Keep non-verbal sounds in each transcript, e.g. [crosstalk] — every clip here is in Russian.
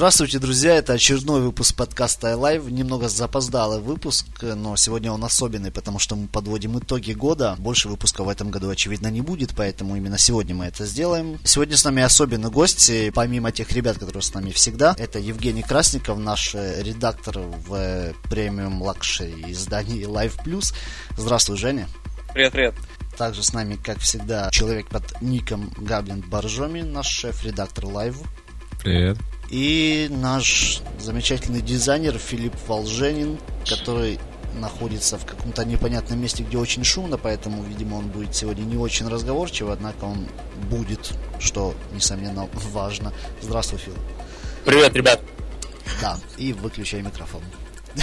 Здравствуйте, друзья! Это очередной выпуск подкаста iLive. Немного запоздалый выпуск, но сегодня он особенный, потому что мы подводим итоги года. Больше выпусков в этом году, очевидно, не будет, поэтому именно сегодня мы это сделаем. Сегодня с нами особенный гость, помимо тех ребят, которые с нами всегда. Это Евгений Красников, наш редактор в премиум luxury издании Live Plus. Здравствуй, Женя. Привет, привет. Также с нами, как всегда, человек под ником Гоблин Боржоми, наш шеф-редактор Live. Привет. И наш замечательный дизайнер Филипп Волженин, который находится в каком-то непонятном месте, где очень шумно, поэтому, видимо, он будет сегодня не очень разговорчив, однако он будет, что, несомненно, важно. Здравствуй, Фил. Привет, ребят. Да, и выключай микрофон. [laughs]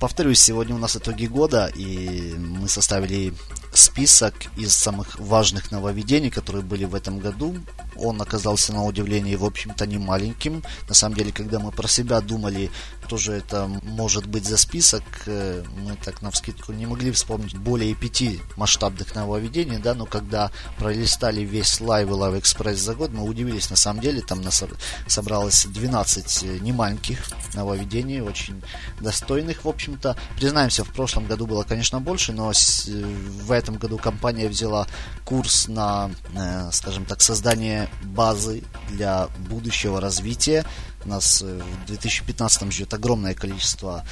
Повторюсь, сегодня у нас итоги года, и мы составили список из самых важных нововведений, которые были в этом году. Он оказался на удивление, в общем-то, не маленьким. На самом деле, когда мы про себя думали, что же это может быть за список, э, мы так на вскидку не могли вспомнить более пяти масштабных нововведений, да, но когда пролистали весь Live и Live Express за год, мы удивились, на самом деле, там нас собралось 12 э, немаленьких нововведений, очень достойных, в общем-то. Признаемся, в прошлом году было, конечно, больше, но в этом году компания взяла курс на, э, скажем так, создание базы для будущего развития. Нас э, в 2015 ждет огромное количество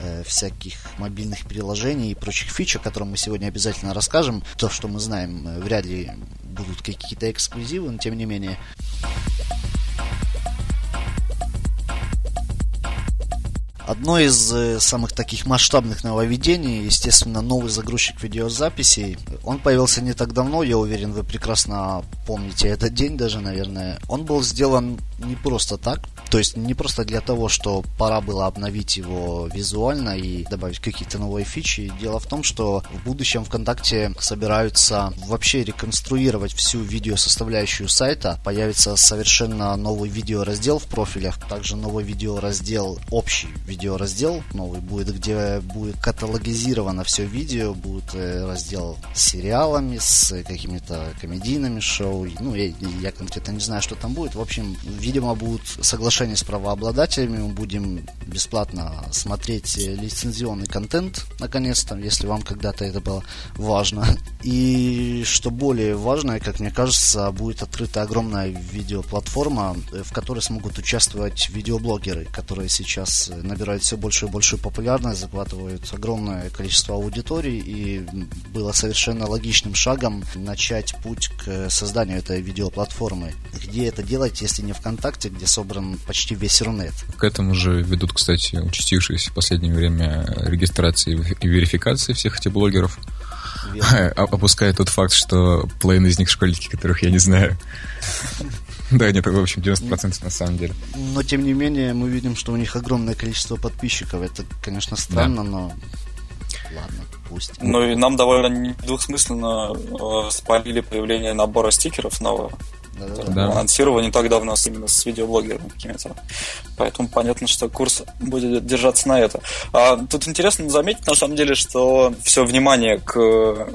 э, всяких мобильных приложений и прочих фич, о которых мы сегодня обязательно расскажем. То, что мы знаем, э, вряд ли будут какие-то эксклюзивы, но тем не менее. Одно из э, самых таких масштабных нововведений, естественно, новый загрузчик видеозаписей. Он появился не так давно, я уверен, вы прекрасно помните этот день даже, наверное. Он был сделан не просто так, то есть не просто для того, что пора было обновить его визуально и добавить какие-то новые фичи. Дело в том, что в будущем ВКонтакте собираются вообще реконструировать всю видеосоставляющую сайта. Появится совершенно новый видеораздел в профилях, также новый видеораздел, общий видеораздел новый будет, где будет каталогизировано все видео, будет э, раздел с сериалами, с какими-то комедийными шоу. Ну, я, я конкретно не знаю, что там будет. В общем, видимо, будут соглашения с правообладателями мы будем бесплатно смотреть лицензионный контент, наконец-то, если вам когда-то это было важно. И что более важное, как мне кажется, будет открыта огромная видеоплатформа, в которой смогут участвовать видеоблогеры, которые сейчас набирают все больше и большую популярность, захватывают огромное количество аудиторий, и было совершенно логичным шагом начать путь к созданию этой видеоплатформы. Где это делать, если не ВКонтакте, где собран почти весь Рунет. К этому же ведут, кстати, участившиеся в последнее время регистрации и верификации всех этих блогеров. [laughs] Опуская тот факт, что половина из них школьники, которых я не знаю. [laughs] [laughs] Да, нет, в общем, 90% на самом деле. Но, тем не менее, мы видим, что у них огромное количество подписчиков. Это, конечно, странно, да. но ладно, пусть. Ну и нам довольно двухсмысленно э, спалили появление набора стикеров нового да. анонсировали не так давно именно с видеоблогерами какими-то. Поэтому понятно, что курс будет держаться на это. А тут интересно заметить, на самом деле, что все внимание к э,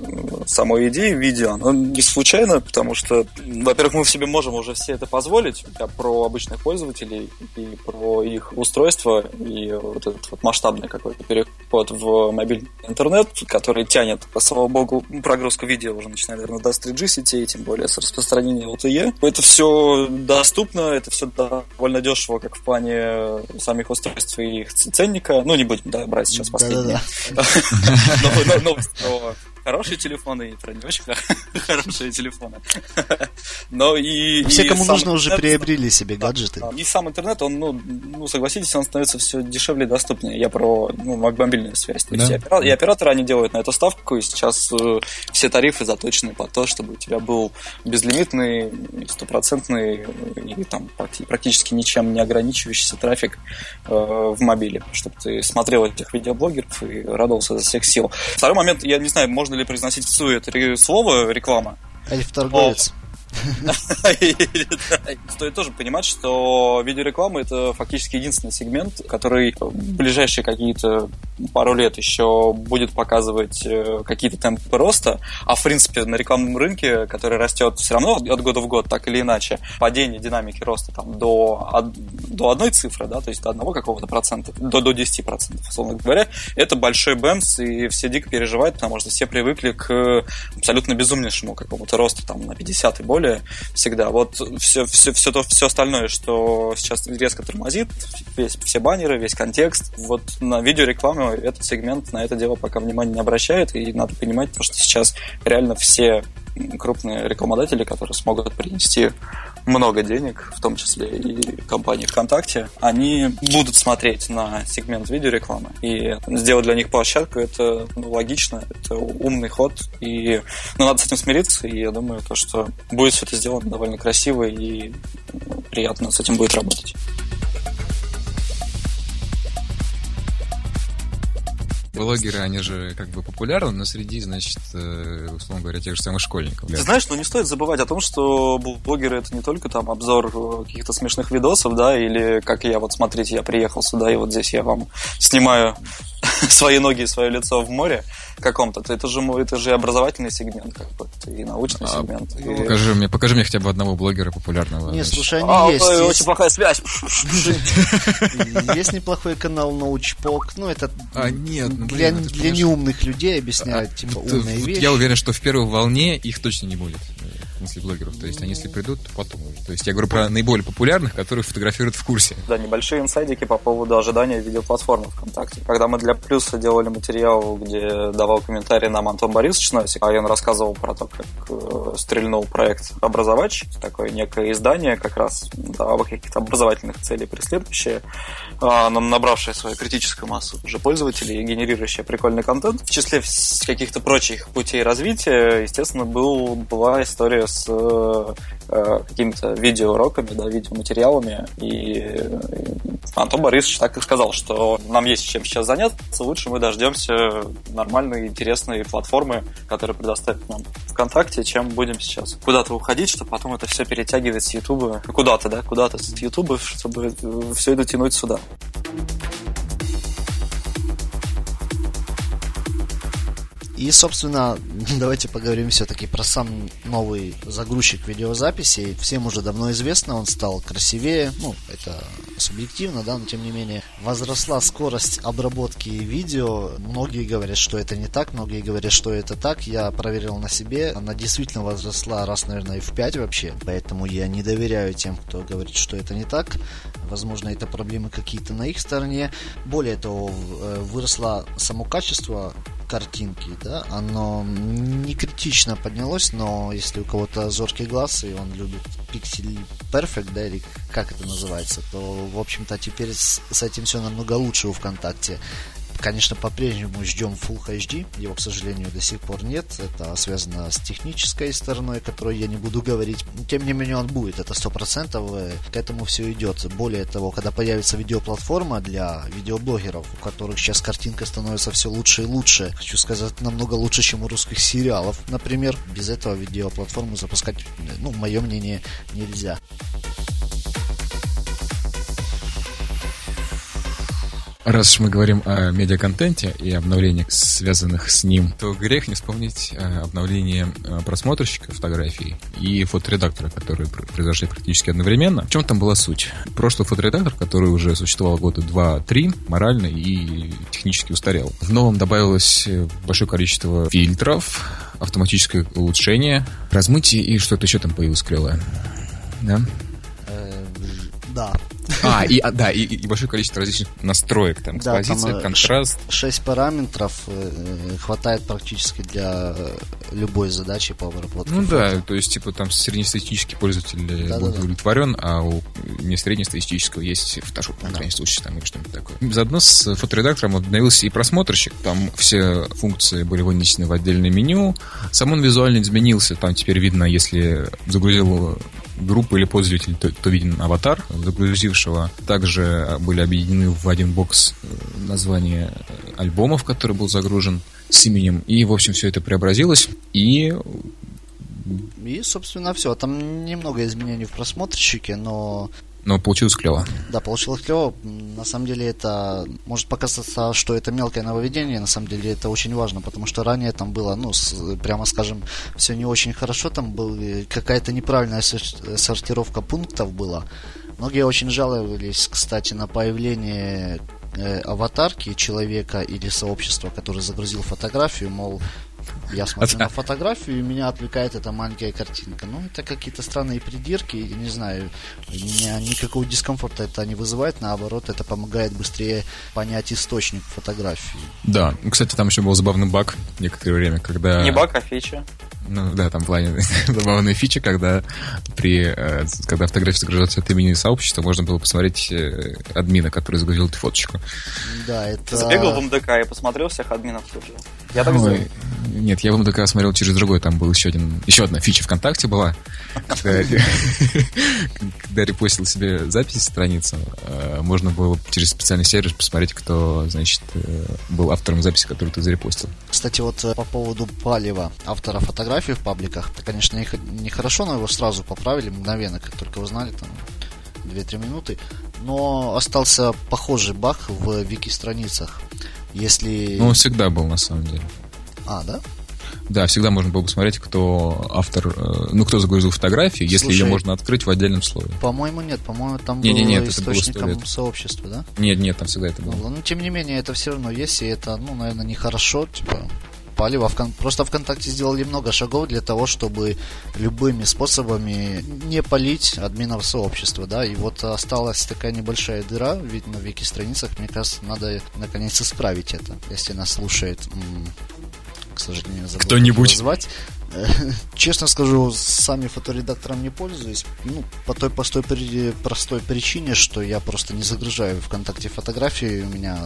самой идее видео, оно не случайно, потому что, во-первых, мы в себе можем уже все это позволить, я про обычных пользователей и про их устройство, и вот этот вот масштабный какой-то переход в мобильный интернет, который тянет, слава богу, прогрузку видео уже начинает, наверное, до 3G сетей, тем более с распространением LTE. Это все доступно, это все довольно дешево, как в плане самих устройств и их ценника. Ну, не будем да, брать сейчас последние. Новость про хорошие телефоны и про не очень [laughs] хорошие телефоны. [laughs] Но и... Все, и кому нужно, уже приобрели себе гаджеты. И сам интернет, он, ну, ну, согласитесь, он становится все дешевле и доступнее. Я про ну, мобильную связь. То есть да. и, операторы, они делают на эту ставку, и сейчас э, все тарифы заточены по то, чтобы у тебя был безлимитный, стопроцентный и там практически ничем не ограничивающийся трафик э, в мобиле, чтобы ты смотрел этих видеоблогеров и радовался за всех сил. Второй момент, я не знаю, можно ли произносить в СУ это слово реклама. Эльф-торговец. Стоит тоже понимать, что видеореклама это фактически единственный сегмент, который в ближайшие какие-то пару лет еще будет показывать э, какие-то темпы роста, а в принципе на рекламном рынке, который растет все равно от года в год, так или иначе, падение динамики роста там до, до одной цифры, да, то есть до одного какого-то процента, до, до 10 процентов, условно говоря, это большой бэмс, и все дико переживают, потому что все привыкли к абсолютно безумнейшему какому-то росту там на 50 и более всегда. Вот все, все, все, то, все остальное, что сейчас резко тормозит, весь, все баннеры, весь контекст, вот на видеорекламу этот сегмент на это дело пока внимания не обращает, и надо понимать, что сейчас реально все крупные рекламодатели, которые смогут принести много денег, в том числе и компании ВКонтакте, они будут смотреть на сегмент видеорекламы. И сделать для них площадку это ну, логично, это умный ход. И ну, надо с этим смириться. И я думаю, то, что будет все это сделано довольно красиво и приятно с этим будет работать. Блогеры, они же как бы популярны, но среди, значит, э, условно говоря, тех же самых школьников. Ты знаешь, ну, не стоит забывать о том, что блогеры это не только там обзор э, каких-то смешных видосов, да, или как я вот, смотрите, я приехал сюда, и вот здесь я вам снимаю [laughs] свои ноги и свое лицо в море каком-то, то это же, это же образовательный сегмент, как бы, и научный а, сегмент. И... Покажи, мне, покажи мне хотя бы одного блогера популярного. Не, слушай, они а, есть. есть. Очень плохая связь. Есть неплохой канал Научпок, ну это а, нет, ну, для, для неумных людей объясняют, а, типа, умные вещи. Я уверен, что в первой волне их точно не будет в смысле блогеров. То есть они если придут, то потом уже. То есть я говорю про наиболее популярных, которых фотографируют в курсе. Да, небольшие инсайдики по поводу ожидания видеоплатформы ВКонтакте. Когда мы для Плюса делали материал, где давал комментарий нам Антон Борисович Носик, а он рассказывал про то, как э, стрельнул проект «Образовач», такое некое издание как раз да, каких-то образовательных целей преследующее, э, набравшее свою критическую массу уже пользователей и генерирующее прикольный контент. В числе каких-то прочих путей развития, естественно, был, была история с э, э, какими-то видеоуроками, да, видеоматериалами. И Антон Борисович так и сказал, что нам есть чем сейчас заняться, лучше мы дождемся нормальной, интересной платформы, которая предоставит нам ВКонтакте, чем будем сейчас куда-то уходить, чтобы потом это все перетягивать с Ютуба, куда-то, да, куда-то с Ютуба, чтобы все это тянуть сюда. И, собственно, [laughs] давайте поговорим все-таки про сам новый загрузчик видеозаписей. Всем уже давно известно, он стал красивее. Ну, это субъективно, да, но тем не менее. Возросла скорость обработки видео. Многие говорят, что это не так, многие говорят, что это так. Я проверил на себе. Она действительно возросла раз, наверное, и в 5 вообще. Поэтому я не доверяю тем, кто говорит, что это не так. Возможно, это проблемы какие-то на их стороне. Более того, э, выросло само качество картинки, да, оно не критично поднялось, но если у кого-то зоркий глаз, и он любит пиксель perfect, да, или как это называется, то, в общем-то, теперь с, с этим все намного лучше у ВКонтакте. Конечно, по-прежнему ждем Full HD. Его, к сожалению, до сих пор нет. Это связано с технической стороной, о которой я не буду говорить. Тем не менее, он будет. Это сто процентов. Э, к этому все идет. Более того, когда появится видеоплатформа для видеоблогеров, у которых сейчас картинка становится все лучше и лучше, хочу сказать, намного лучше, чем у русских сериалов, например, без этого видеоплатформу запускать, ну, мое мнение, нельзя. Раз уж мы говорим о медиаконтенте и обновлениях, связанных с ним, то грех не вспомнить э, обновление э, просмотрщика фотографий и фоторедактора, которые произошли практически одновременно. В чем там была суть? Прошлый фоторедактор, который уже существовал года 2-3, морально и технически устарел. В новом добавилось э, большое количество фильтров, автоматическое улучшение, размытие и что-то еще там появилось клевое. Да? Да. А, и, а, да, и, и большое количество различных настроек, там, экспозиция, да, там, контраст. Шесть параметров э, э, хватает практически для э, любой задачи по обработке. Ну фото. да, то есть, типа, там среднестатистический пользователь да, будет да, удовлетворен, да. а у не среднестатистического есть Photoshop, на крайний случай, там, или что-нибудь такое. Заодно с фоторедактором обновился и просмотрщик, там все функции были вынесены в отдельное меню, сам он визуально изменился, там теперь видно, если загрузил группа или пользователь, то, то виден аватар загрузившего. Также были объединены в один бокс э, названия альбомов, который был загружен с именем. И, в общем, все это преобразилось. И и, собственно, все. Там немного изменений в просмотрщике, но Но получилось клево. Да, получилось клево. На самом деле это может показаться, что это мелкое нововведение. На самом деле это очень важно, потому что ранее там было, ну, с, прямо скажем, все не очень хорошо. Там был какая-то неправильная сортировка пунктов была. Многие очень жаловались, кстати, на появление э, аватарки человека или сообщества, который загрузил фотографию, мол, я смотрю на [laughs] фотографию, и меня отвлекает эта маленькая картинка. Ну, это какие-то странные придирки, и не знаю, у меня никакого дискомфорта это не вызывает, наоборот, это помогает быстрее понять источник фотографии. Да, кстати, там еще был забавный баг некоторое время, когда... Не баг, а фича. Ну да, там в плане [laughs] забавная фича, когда при э, когда фотография загружается от имени сообщества, можно было посмотреть э, админа, который загрузил эту фоточку. Да, это... Ты забегал в МДК и посмотрел всех админов тоже. Я так Ой, Нет, я в МДК смотрел через другой, там был еще один, еще одна фича ВКонтакте была, когда [laughs] репостил себе запись страницу, э, можно было через специальный сервис посмотреть, кто, значит, был автором записи, которую ты зарепостил. Кстати, вот по поводу Палева, автора фотографии, фотографии в пабликах. Это, конечно, нехорошо, но его сразу поправили мгновенно, как только узнали, там 2-3 минуты. Но остался похожий баг в вики-страницах. Если... Ну, он всегда был, на самом деле. А, да? Да, всегда можно было посмотреть, кто автор, э, ну, кто загрузил фотографию, если ее можно открыть в отдельном слое. По-моему, нет. По-моему, там не, было не, нет, источником это сообщества, да? Нет, нет, там всегда это было. Ну, тем не менее, это все равно есть, и это, ну, наверное, нехорошо, типа, попали во ВКонтакте. Просто ВКонтакте сделали много шагов для того, чтобы любыми способами не полить админов сообщества, да, и вот осталась такая небольшая дыра, видно, на вики-страницах, мне кажется, надо наконец исправить это, если нас слушает, к сожалению, забыл Кто-нибудь. звать. [laughs] Честно скажу, сами фоторедактором не пользуюсь. Ну, по той простой, простой причине, что я просто не загружаю ВКонтакте фотографии. У меня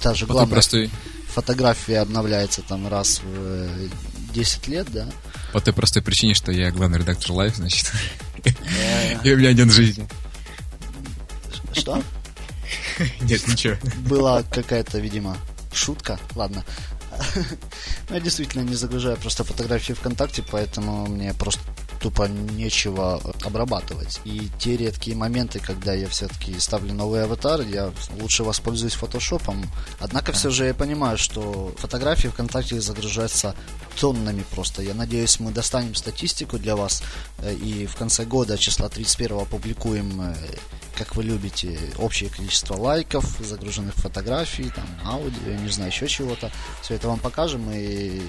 та же главная... простой фотография обновляется там раз в 10 лет, да. По той простой причине, что я главный редактор Live, значит. И у меня нет жизни. Что? Нет, ничего. Была какая-то, видимо, шутка. Ладно. Я действительно не загружаю просто фотографии ВКонтакте, поэтому мне просто тупо нечего обрабатывать. И те редкие моменты, когда я все-таки ставлю новый аватар, я лучше воспользуюсь фотошопом. Однако все же я понимаю, что фотографии ВКонтакте загружаются тоннами просто. Я надеюсь, мы достанем статистику для вас э, и в конце года, числа 31 опубликуем э, как вы любите, общее количество лайков, загруженных фотографий, там, аудио, не знаю, еще чего-то. Все это вам покажем, и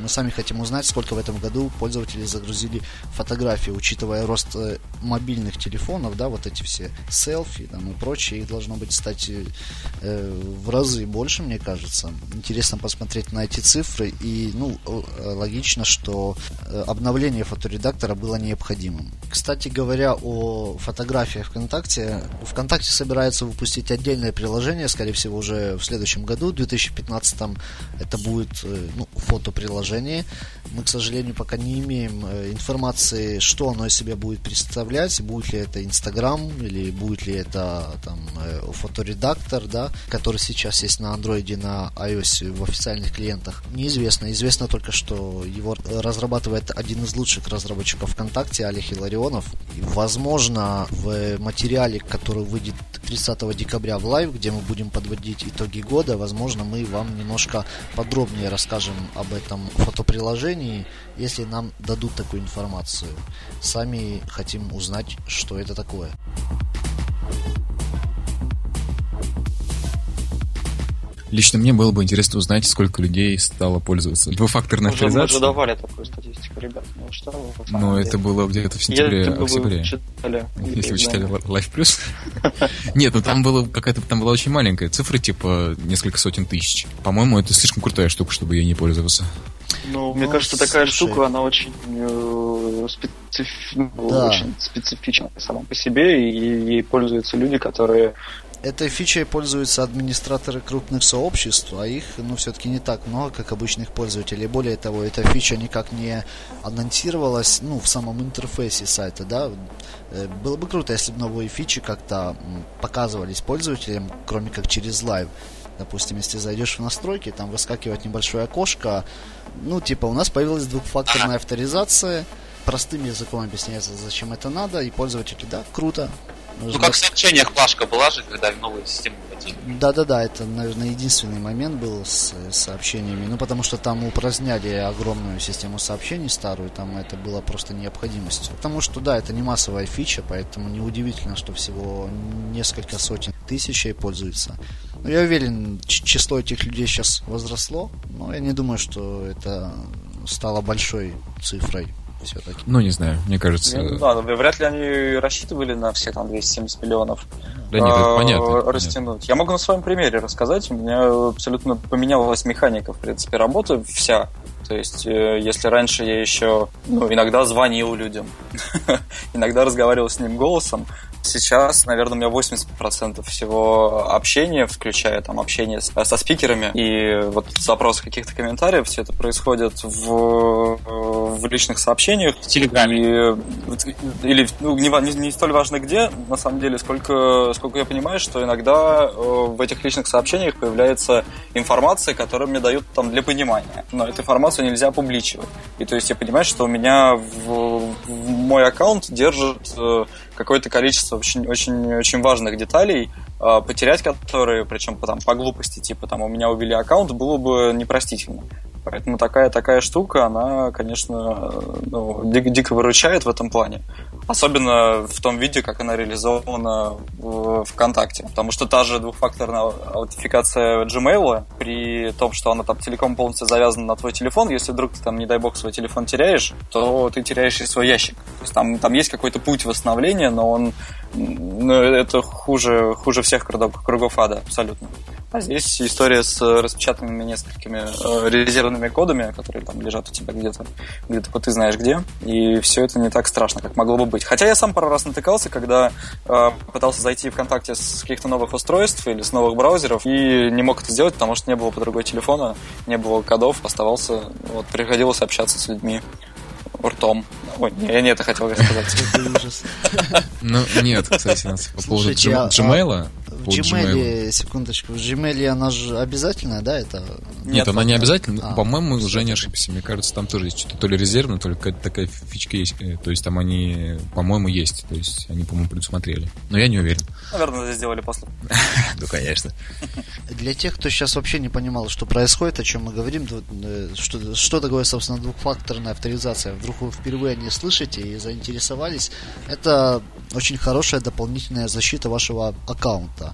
мы сами хотим узнать, сколько в этом году пользователи загрузили фотографии, учитывая рост э, мобильных телефонов, да, вот эти все селфи там, и прочее, их должно быть, стать э, в разы больше, мне кажется. Интересно посмотреть на эти цифры, и, ну, логично, что э, обновление фоторедактора было необходимым. Кстати говоря, о фотографиях ВКонтакте, ВКонтакте собирается выпустить отдельное приложение, скорее всего, уже в следующем году, в 2015 это будет э, ну, фотоприложение. Мы, к сожалению, пока не имеем э, информации, что оно из себя будет представлять, будет ли это Инстаграм или будет ли это там э, фоторедактор, да, который сейчас есть на андроиде, на iOS в официальных клиентах. Неизвестно. Известно только, что его разрабатывает один из лучших разработчиков ВКонтакте, Али Хиларионов. И, возможно, в материале, который выйдет 30 декабря в Live, где мы будем подводить итоги года. Возможно, мы вам немножко подробнее расскажем об этом фотоприложении, если нам дадут такую информацию. Сами хотим узнать, что это такое. Лично мне было бы интересно узнать, сколько людей стало пользоваться. Двухфакторной Уже авторизацией. Мы уже давали такую статистику, ребят. Ну, что Но ну, это было где-то в сентябре, октябре. Читали, Если вы читали Life Plus. [laughs] Нет, ну там было какая-то, там была очень маленькая цифра, типа несколько сотен тысяч. По-моему, это слишком крутая штука, чтобы ей не пользоваться. Ну, мне ну, кажется, такая штука, она очень, э. Ну, очень специфична сама по себе, и ей пользуются люди, которые Этой фичей пользуются администраторы крупных сообществ, а их, ну, все-таки не так много, как обычных пользователей. Более того, эта фича никак не анонсировалась, ну, в самом интерфейсе сайта, да. Э, было бы круто, если бы новые фичи как-то показывались пользователям, кроме как через Live. Допустим, если зайдешь в настройки, там выскакивает небольшое окошко, ну, типа, у нас появилась двухфакторная авторизация, простым языком объясняется, зачем это надо, и пользователи, да, круто, Ну, как в сообщениях флажка была же, когда новые системы вводили. Да-да-да, это, наверное, единственный момент был с сообщениями. Ну, потому что там упраздняли огромную систему сообщений старую, там это было просто необходимостью. Потому что, да, это не массовая фича, поэтому неудивительно, что всего несколько сотен тысяч ей пользуются. Но я уверен, число этих людей сейчас возросло, но я не думаю, что это стало большой цифрой все-таки. Ну, не знаю, мне кажется... Ну, да, вряд ли они рассчитывали на все там 270 миллионов. Да нет, это понятно. Растянуть. Понятно. Я могу на своем примере рассказать. У меня абсолютно поменялась механика, в принципе, работы вся. То есть, э, если раньше я еще ну, иногда звонил людям, [laughs] иногда разговаривал с ним голосом, Сейчас, наверное, у меня 80% всего общения, включая там общение со спикерами и вот запрос каких-то комментариев, все это происходит в, в личных сообщениях. В Телеграме. И, или ну, не, не, не столь важно где, на самом деле, сколько, сколько я понимаю, что иногда э, в этих личных сообщениях появляется информация, которую мне дают там для понимания. Но эту информацию нельзя публичивать. И то есть я понимаю, что у меня в, в мой аккаунт держит э, какое-то количество очень, очень, очень важных деталей, э, потерять которые, причем там, по глупости, типа там у меня убили аккаунт, было бы непростительно. Поэтому такая такая штука, она, конечно, ну, дико, дико выручает в этом плане. Особенно в том виде, как она реализована в ВКонтакте. Потому что та же двухфакторная аутентификация Gmail, при том, что она там целиком полностью завязана на твой телефон, если вдруг ты там, не дай бог, свой телефон теряешь, то ты теряешь и свой ящик. То есть там, там есть какой-то путь восстановления, но он ну, это хуже, хуже всех кругов, кругов ада, абсолютно. А здесь история с распечатанными несколькими э, резервными кодами, которые там лежат у тебя где-то, где-то вот ты знаешь где, и все это не так страшно, как могло бы быть. Хотя я сам пару раз натыкался, когда э, пытался зайти в ВКонтакте с каких-то новых устройств или с новых браузеров, и не мог это сделать, потому что не было по другой телефона, не было кодов, оставался, вот, приходилось общаться с людьми ртом. Ой, я не это хотел сказать. [laughs] Ну, нет, кстати, по поводу Gmail, в Gmail, секундочку, в Gmail она же обязательная, да, это? Нет, Нет она не обязательно. А, По-моему, уже не ошибся. Мне кажется, там тоже есть что-то то ли резервно, то ли какая-то такая фичка есть. Э, то есть там они, по-моему, есть. То есть они, по-моему, предусмотрели. Но я не уверен. Наверное, сделали после. [laughs] Ну, конечно. Для тех, кто сейчас вообще не понимал, что происходит, о чем мы говорим, э, что, что такое, собственно, двухфакторная авторизация, вдруг вы впервые не слышите и заинтересовались, это очень хорошая дополнительная защита вашего аккаунта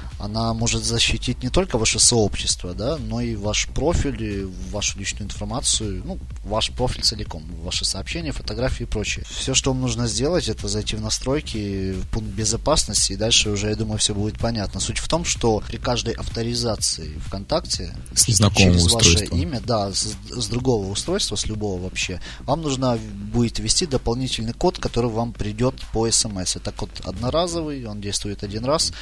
она может защитить не только ваше сообщество, да, но и ваш профиль, и вашу личную информацию, ну, ваш профиль целиком, ваши сообщения, фотографии и прочее. Все, что вам нужно сделать, это зайти в настройки, в пункт безопасности, и дальше уже, я думаю, все будет понятно. Суть в том, что при каждой авторизации ВКонтакте с через ваше имя, да, с, с другого устройства, с любого вообще, вам нужно будет ввести дополнительный код, который вам придет по смс. Это код одноразовый, он действует один раз,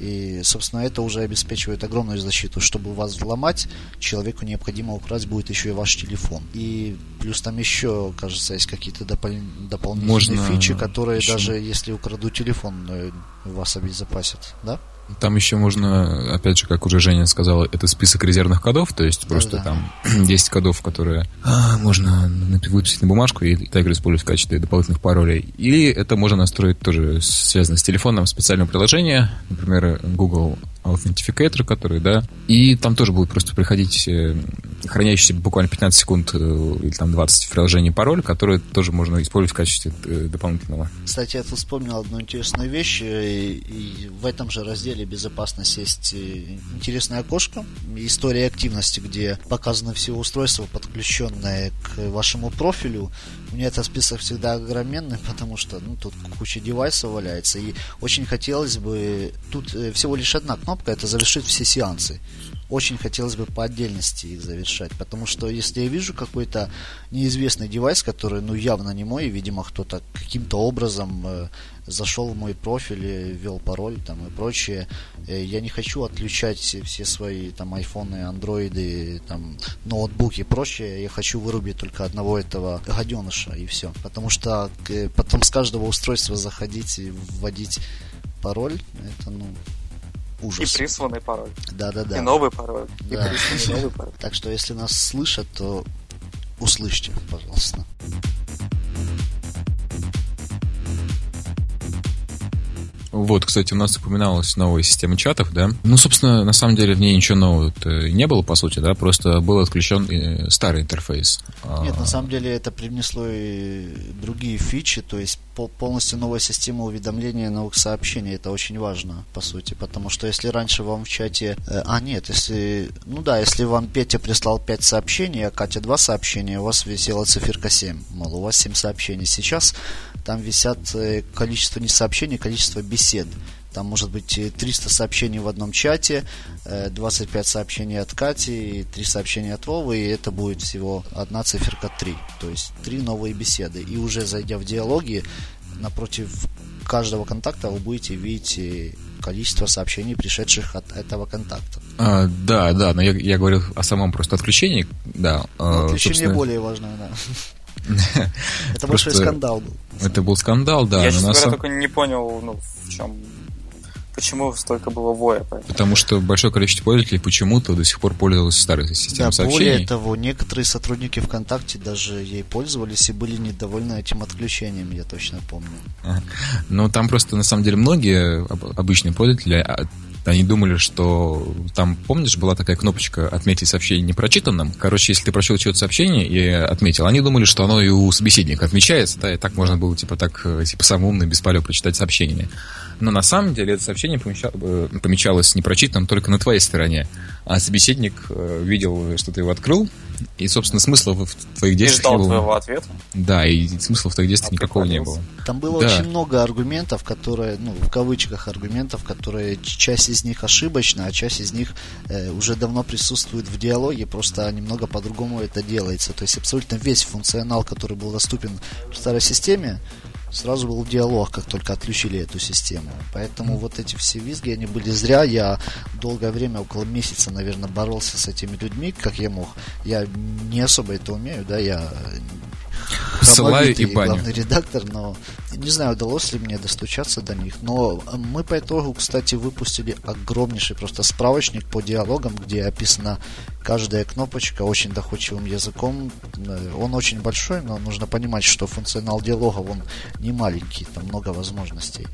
и, собственно, это уже обеспечивает огромную защиту. Чтобы вас взломать, человеку необходимо украсть будет еще и ваш телефон. И плюс там еще, кажется, есть какие-то допол- дополнительные Можно фичи, которые еще... даже если украдут телефон, э, вас обезопасят, да? Там еще можно, опять же, как уже Женя сказала, это список резервных кодов, то есть просто да. там [clears throat] 10 кодов, которые а, можно выписать на бумажку и также использовать в качестве дополнительных паролей. Или это можно настроить тоже связано с телефоном специальное приложение, например, Google Authenticator, который, да, и там тоже будет просто приходить э, хранящийся буквально 15 секунд э, или там 20 в приложении пароль, который тоже можно использовать в качестве э, дополнительного. Кстати, я тут вспомнил одну интересную вещь, и в этом же разделе безопасность есть интересное окошко, история активности, где показаны все устройства, подключенные к вашему профилю. У меня этот список всегда огроменный, [laughs] потому что ну, тут куча девайсов валяется, и очень хотелось бы, тут всего лишь одна кнопка, кнопка это завершить все сеансы. Очень хотелось бы по отдельности их завершать, потому что если я вижу какой-то неизвестный девайс, который ну явно не мой, видимо кто-то каким-то образом э, зашел в мой профиль, ввел пароль там и прочее, э, я не хочу отключать все свои там айфоны, андроиды, там ноутбуки и прочее, я хочу вырубить только одного этого гаденыша и все, потому что э, потом с каждого устройства заходить и вводить пароль, это ну ужас. И присланный пароль. Да-да-да. И новый пароль. Да. И новый пароль. Так что, если нас слышат, то услышьте, пожалуйста. Вот, кстати, у нас упоминалась новая система чатов, да? Ну, собственно, на самом деле в ней ничего нового не было, по сути, да? Просто был отключен э, старый интерфейс. Нет, на самом деле это привнесло и другие фичи, то есть полностью новая система уведомления новых сообщений. Это очень важно, по сути, потому что если раньше вам в чате... Э, а, нет, если... Ну да, если вам Петя прислал 5 сообщений, а Катя 2 сообщения, у вас висела циферка 7. Мол, у вас 7 сообщений. Сейчас там висят э, количество не сообщений, количество бесед. Там может быть 300 сообщений в одном чате, 25 э, сообщений от Кати и 3 сообщения от Вовы, и это будет всего одна циферка 3. То есть 3 новые беседы. И уже зайдя в диалоги, напротив каждого контакта вы будете видеть э, количество сообщений, пришедших от этого контакта. А, да, да, но я, я говорил о самом просто отключении, да. Ну, отключение собственно... более важное, да. Это большой скандал был. Это был скандал, да. Я, честно говоря, только не понял, ну, в чем почему столько было воя. Потому что большое количество пользователей почему-то до сих пор пользовалось старой системой да, сообщений. более того, некоторые сотрудники ВКонтакте даже ей пользовались и были недовольны этим отключением, я точно помню. Ага. Но там просто, на самом деле, многие обычные пользователи а, они думали, что там, помнишь, была такая кнопочка «Отметить сообщение непрочитанным». Короче, если ты прочел чье-то сообщение и отметил, они думали, что оно и у собеседника отмечается, да, и так можно было, типа, так, э, типа, самым умным, без палева прочитать сообщение. Но на самом деле это сообщение э, помечалось непрочитанным только на твоей стороне. А собеседник э, видел, что ты его открыл, и, собственно, смысла в твоих действиях не было. твоего ответа. Да, и смысла в твоих действиях а никакого не было. Там было да. очень много аргументов, которые, ну, в кавычках аргументов, которые часть из них ошибочна, а часть из них э, уже давно присутствует в диалоге, просто немного по-другому это делается. То есть абсолютно весь функционал, который был доступен в старой системе, сразу был диалог, как только отключили эту систему. Поэтому вот эти все визги, они были зря. Я долгое время, около месяца, наверное, боролся с этими людьми, как я мог. Я не особо это умею, да, я Ссылаю и баню. главный редактор, но не знаю, удалось ли мне достучаться до них. Но мы по итогу, кстати, выпустили огромнейший просто справочник по диалогам, где описана каждая кнопочка очень доходчивым языком. Он очень большой, но нужно понимать, что функционал диалогов он не маленький, там много возможностей.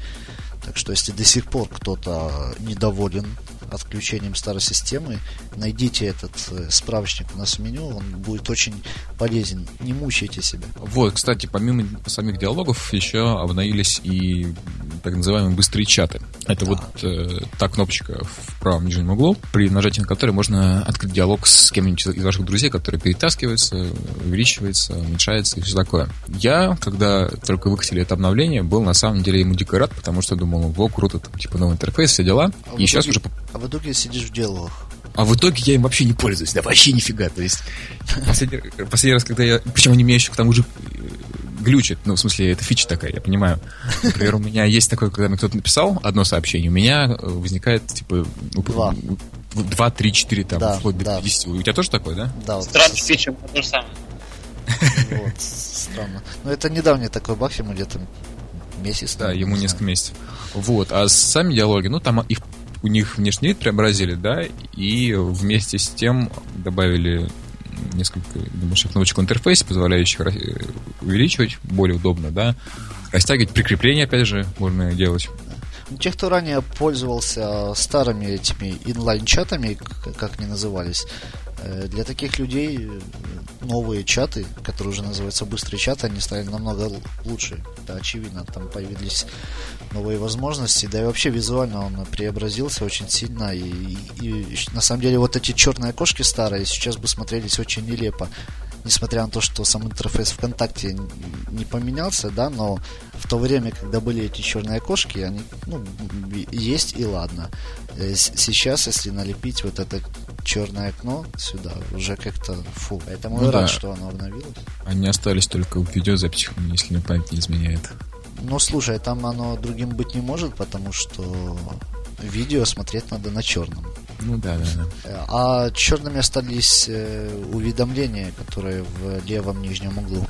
Так что если до сих пор кто-то недоволен отключением старой системы, найдите этот э, справочник у нас в меню, он будет очень полезен. Не мучайте себя. Вот, кстати, помимо самих диалогов еще обновились и так называемые быстрые чаты. Это да. вот э, та кнопочка в правом нижнем углу, при нажатии на которой можно открыть диалог с кем-нибудь из ваших друзей, который перетаскивается, увеличивается, уменьшается и все такое. Я, когда только выкатили это обновление, был на самом деле ему дико рад, потому что думал, во, круто, там, типа новый интерфейс, все дела. А и сейчас уже а в итоге сидишь в диалогах. А в итоге я им вообще не пользуюсь, да, вообще нифига. То есть, последний, последний раз, когда я... Причем они меня еще к тому же э, глючат. Ну, в смысле, это фича такая, я понимаю. Например, у меня есть такое, когда мне кто-то написал одно сообщение, у меня э, возникает, типа... Два. Два, три, четыре, там, да, вплоть до да. 50. У тебя тоже такое, да? Да. Вот Странно, фича, то же самое. Вот, странно. Но это недавний такой баг, ему где-то месяц. Да, ему несколько месяцев. Вот, а сами диалоги, ну, там их у них внешний вид преобразили, да, и вместе с тем добавили несколько небольших кнопочек в интерфейсе, позволяющих увеличивать, более удобно, да, растягивать прикрепление, опять же, можно делать. Те, кто ранее пользовался старыми этими инлайн-чатами, как они назывались, Э, для таких людей э, новые чаты, которые уже называются быстрые чаты, они стали намного лучше. Это очевидно, там появились новые возможности, да и вообще визуально он преобразился очень сильно. И, и, и на самом деле вот эти черные окошки старые сейчас бы смотрелись очень нелепо несмотря на то, что сам интерфейс ВКонтакте не поменялся, да, но в то время, когда были эти черные окошки, они, ну, есть и ладно. Э, сейчас, если налепить вот это черное окно сюда, уже как-то фу. Поэтому ну, я да. рад, что оно обновилось. Они остались только в видеозаписях, если мне память не изменяет. Ну, слушай, там оно другим быть не может, потому что видео смотреть надо на черном. Ну да, да, да. А черными остались э, уведомления, которые в левом нижнем углу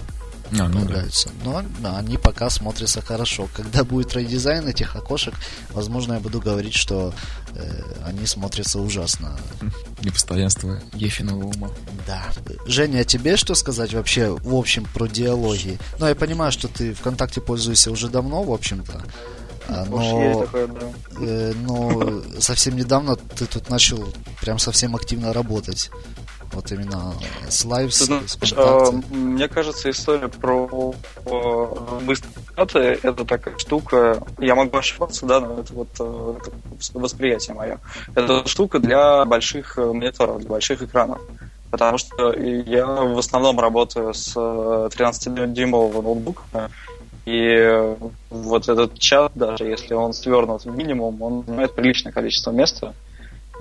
а, ну появляются. Да. Но да, они пока смотрятся хорошо. Когда будет редизайн этих окошек, возможно, я буду говорить, что э, они смотрятся ужасно. [laughs] Непостоянство Ефиного ума. Да. Женя, а тебе что сказать вообще в общем про диалоги? Ну, я понимаю, что ты ВКонтакте пользуешься уже давно, в общем-то. А, но, такое, да. э, но [laughs] совсем недавно ты тут начал прям совсем активно работать. Вот именно с Live, с, знаешь, с э, Мне кажется, история про э, быстрые это такая штука. Я могу ошибаться, да, но это вот э, это восприятие мое. Это штука для больших мониторов, для больших экранов. Потому что я в основном работаю с 13-дюймового ноутбука, и вот этот чат, даже если он свернут в минимум, он занимает приличное количество места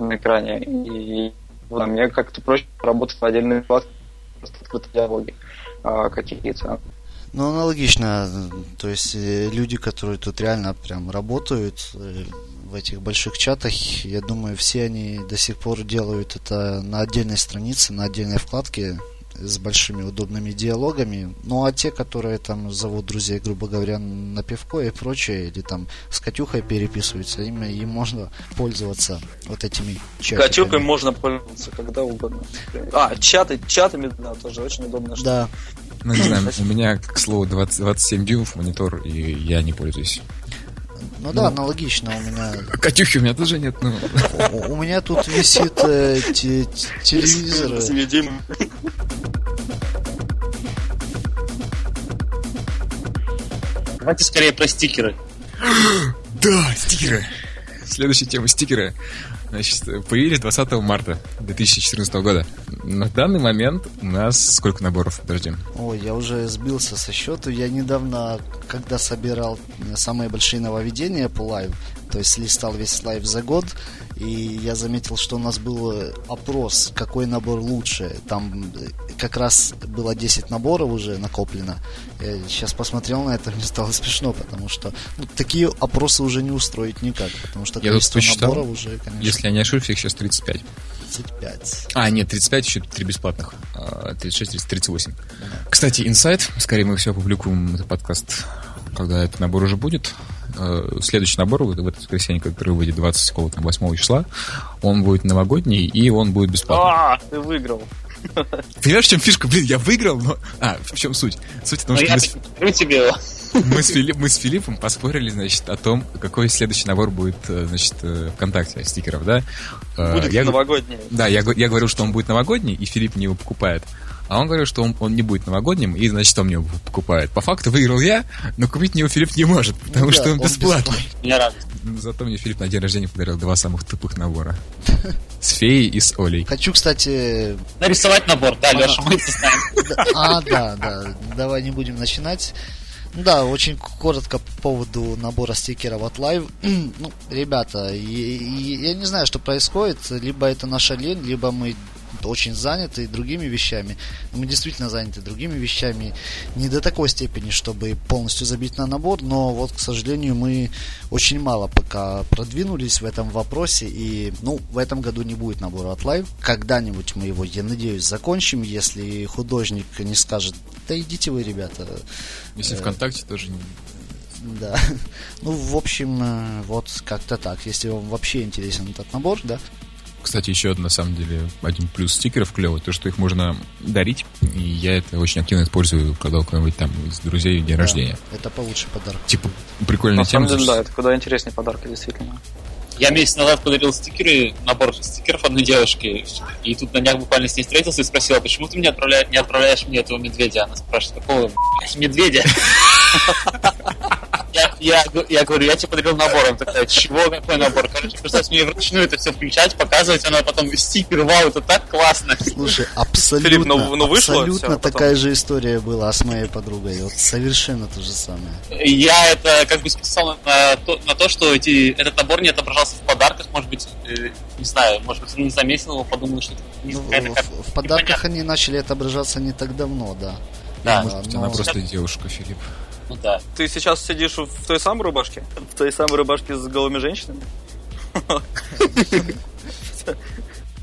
на экране. И да, мне как-то проще работать в отдельной вкладке, просто открытые диалоги а, какие-то. Ну, аналогично. То есть э, люди, которые тут реально прям работают э, в этих больших чатах, я думаю, все они до сих пор делают это на отдельной странице, на отдельной вкладке с большими удобными диалогами. Ну а те, которые там зовут друзей, грубо говоря, на пивко и прочее, или там с Катюхой переписываются, им, им можно пользоваться вот этими чатами. Катюхой можно пользоваться когда угодно. А, чаты, чатами, да, тоже очень удобно. Да. Ну, не знаю, у меня, к слову, 20, 27 дюймов монитор, и я не пользуюсь. Ну, ну да, аналогично у меня. Катюхи у меня тоже нет, ну. У, у меня тут висит э, телевизор. Давайте скорее про стикеры. [gasps] Да, стикеры. Следующая тема стикеры. Значит, появились 20 марта 2014 года. На данный момент у нас сколько наборов, подожди? Ой, я уже сбился со счету. Я недавно, когда собирал самые большие нововведения по Live, то есть листал весь Live за год, и я заметил, что у нас был э, опрос, какой набор лучше. Там э, как раз было 10 наборов уже накоплено. Я сейчас посмотрел на это, [laughs] мне стало смешно, потому что ну, такие опросы уже не устроить никак, потому что я количество посчитал, наборов уже, конечно... Если я не ошибся, их сейчас 35. 35. А, нет, 35 еще 3 бесплатных. 36, 30, 38. Да. Кстати, инсайт, скорее мы все опубликуем этот подкаст, когда этот набор уже будет. Э, следующий набор в это воскресенье, который выйдет 20 какого-то 8 числа, он будет новогодний, и он будет бесплатный. А, ты выиграл. [laughs] Понимаешь, в чем фишка? Блин, я выиграл, но... А, в чем суть? Суть в том, но что... Я мы... тебе мы с, Филипп, мы с Филиппом поспорили, значит, о том, какой следующий набор будет, э, значит, э, ВКонтакте стикеров, да? Будет я, новогодний. Да, я, я говорю, что он будет новогодний, и Филипп не его покупает. А он говорил, что он, он не будет новогодним, и, значит, он мне его покупает. По факту выиграл я, но купить мне его Филипп не может, потому ну, что да, он, он бесплатный. Я рад. Зато мне Филипп на день рождения подарил два самых тупых набора. [laughs] С феей и с Олей. Хочу, кстати... Нарисовать набор, да, Леша, мы это знаем. [laughs] А, да, да. Давай не будем начинать. Да, очень коротко по поводу набора стикеров от Live. [clears throat] ну, ребята, я не знаю, что происходит. Либо это наша лень, либо мы очень заняты другими вещами. Мы действительно заняты другими вещами. Не до такой степени, чтобы полностью забить на набор, но вот, к сожалению, мы очень мало пока продвинулись в этом вопросе. И, ну, в этом году не будет набора от Live. Когда-нибудь мы его, я надеюсь, закончим, если художник не скажет, да идите вы, ребята. Если э, ВКонтакте тоже не да. [laughs] Ну, в общем, э, вот как-то так. Если вам вообще интересен этот набор, да, кстати, еще на самом деле один плюс стикеров клевый, то, что их можно дарить, и я это очень активно использую, когда у кого-нибудь там из друзей день да, рождения. Это получше подарок. Типа, прикольная тема. На самом деле, да, это куда интереснее подарки, действительно. Я месяц назад подарил стикеры, набор стикеров одной девушке, и тут на днях буквально с ней встретился и спросил, а почему ты мне отправляешь, не отправляешь мне этого медведя? Она спрашивает, какого медведя? Я, я, я говорю, я тебе подарил набор. Он такая, чего, какой набор? Короче, пришлось мне вручную это все включать, показывать, она потом стикер, вау, это так классно. Слушай, абсолютно, Филипп, ну, ну вышло, абсолютно все, такая же история была с моей подругой. Вот совершенно то же самое. Я это как бы списал на то, на то что эти, этот набор не отображался в подарках, может быть, э, не знаю, может быть, не заметил его, подумал, что это не ну, в, в подарках непонятно. они начали отображаться не так давно, да. Да, может быть, но... она просто девушка, Филипп. Ну да. Ты сейчас сидишь в той самой рубашке? В той самой рубашке с голыми женщинами?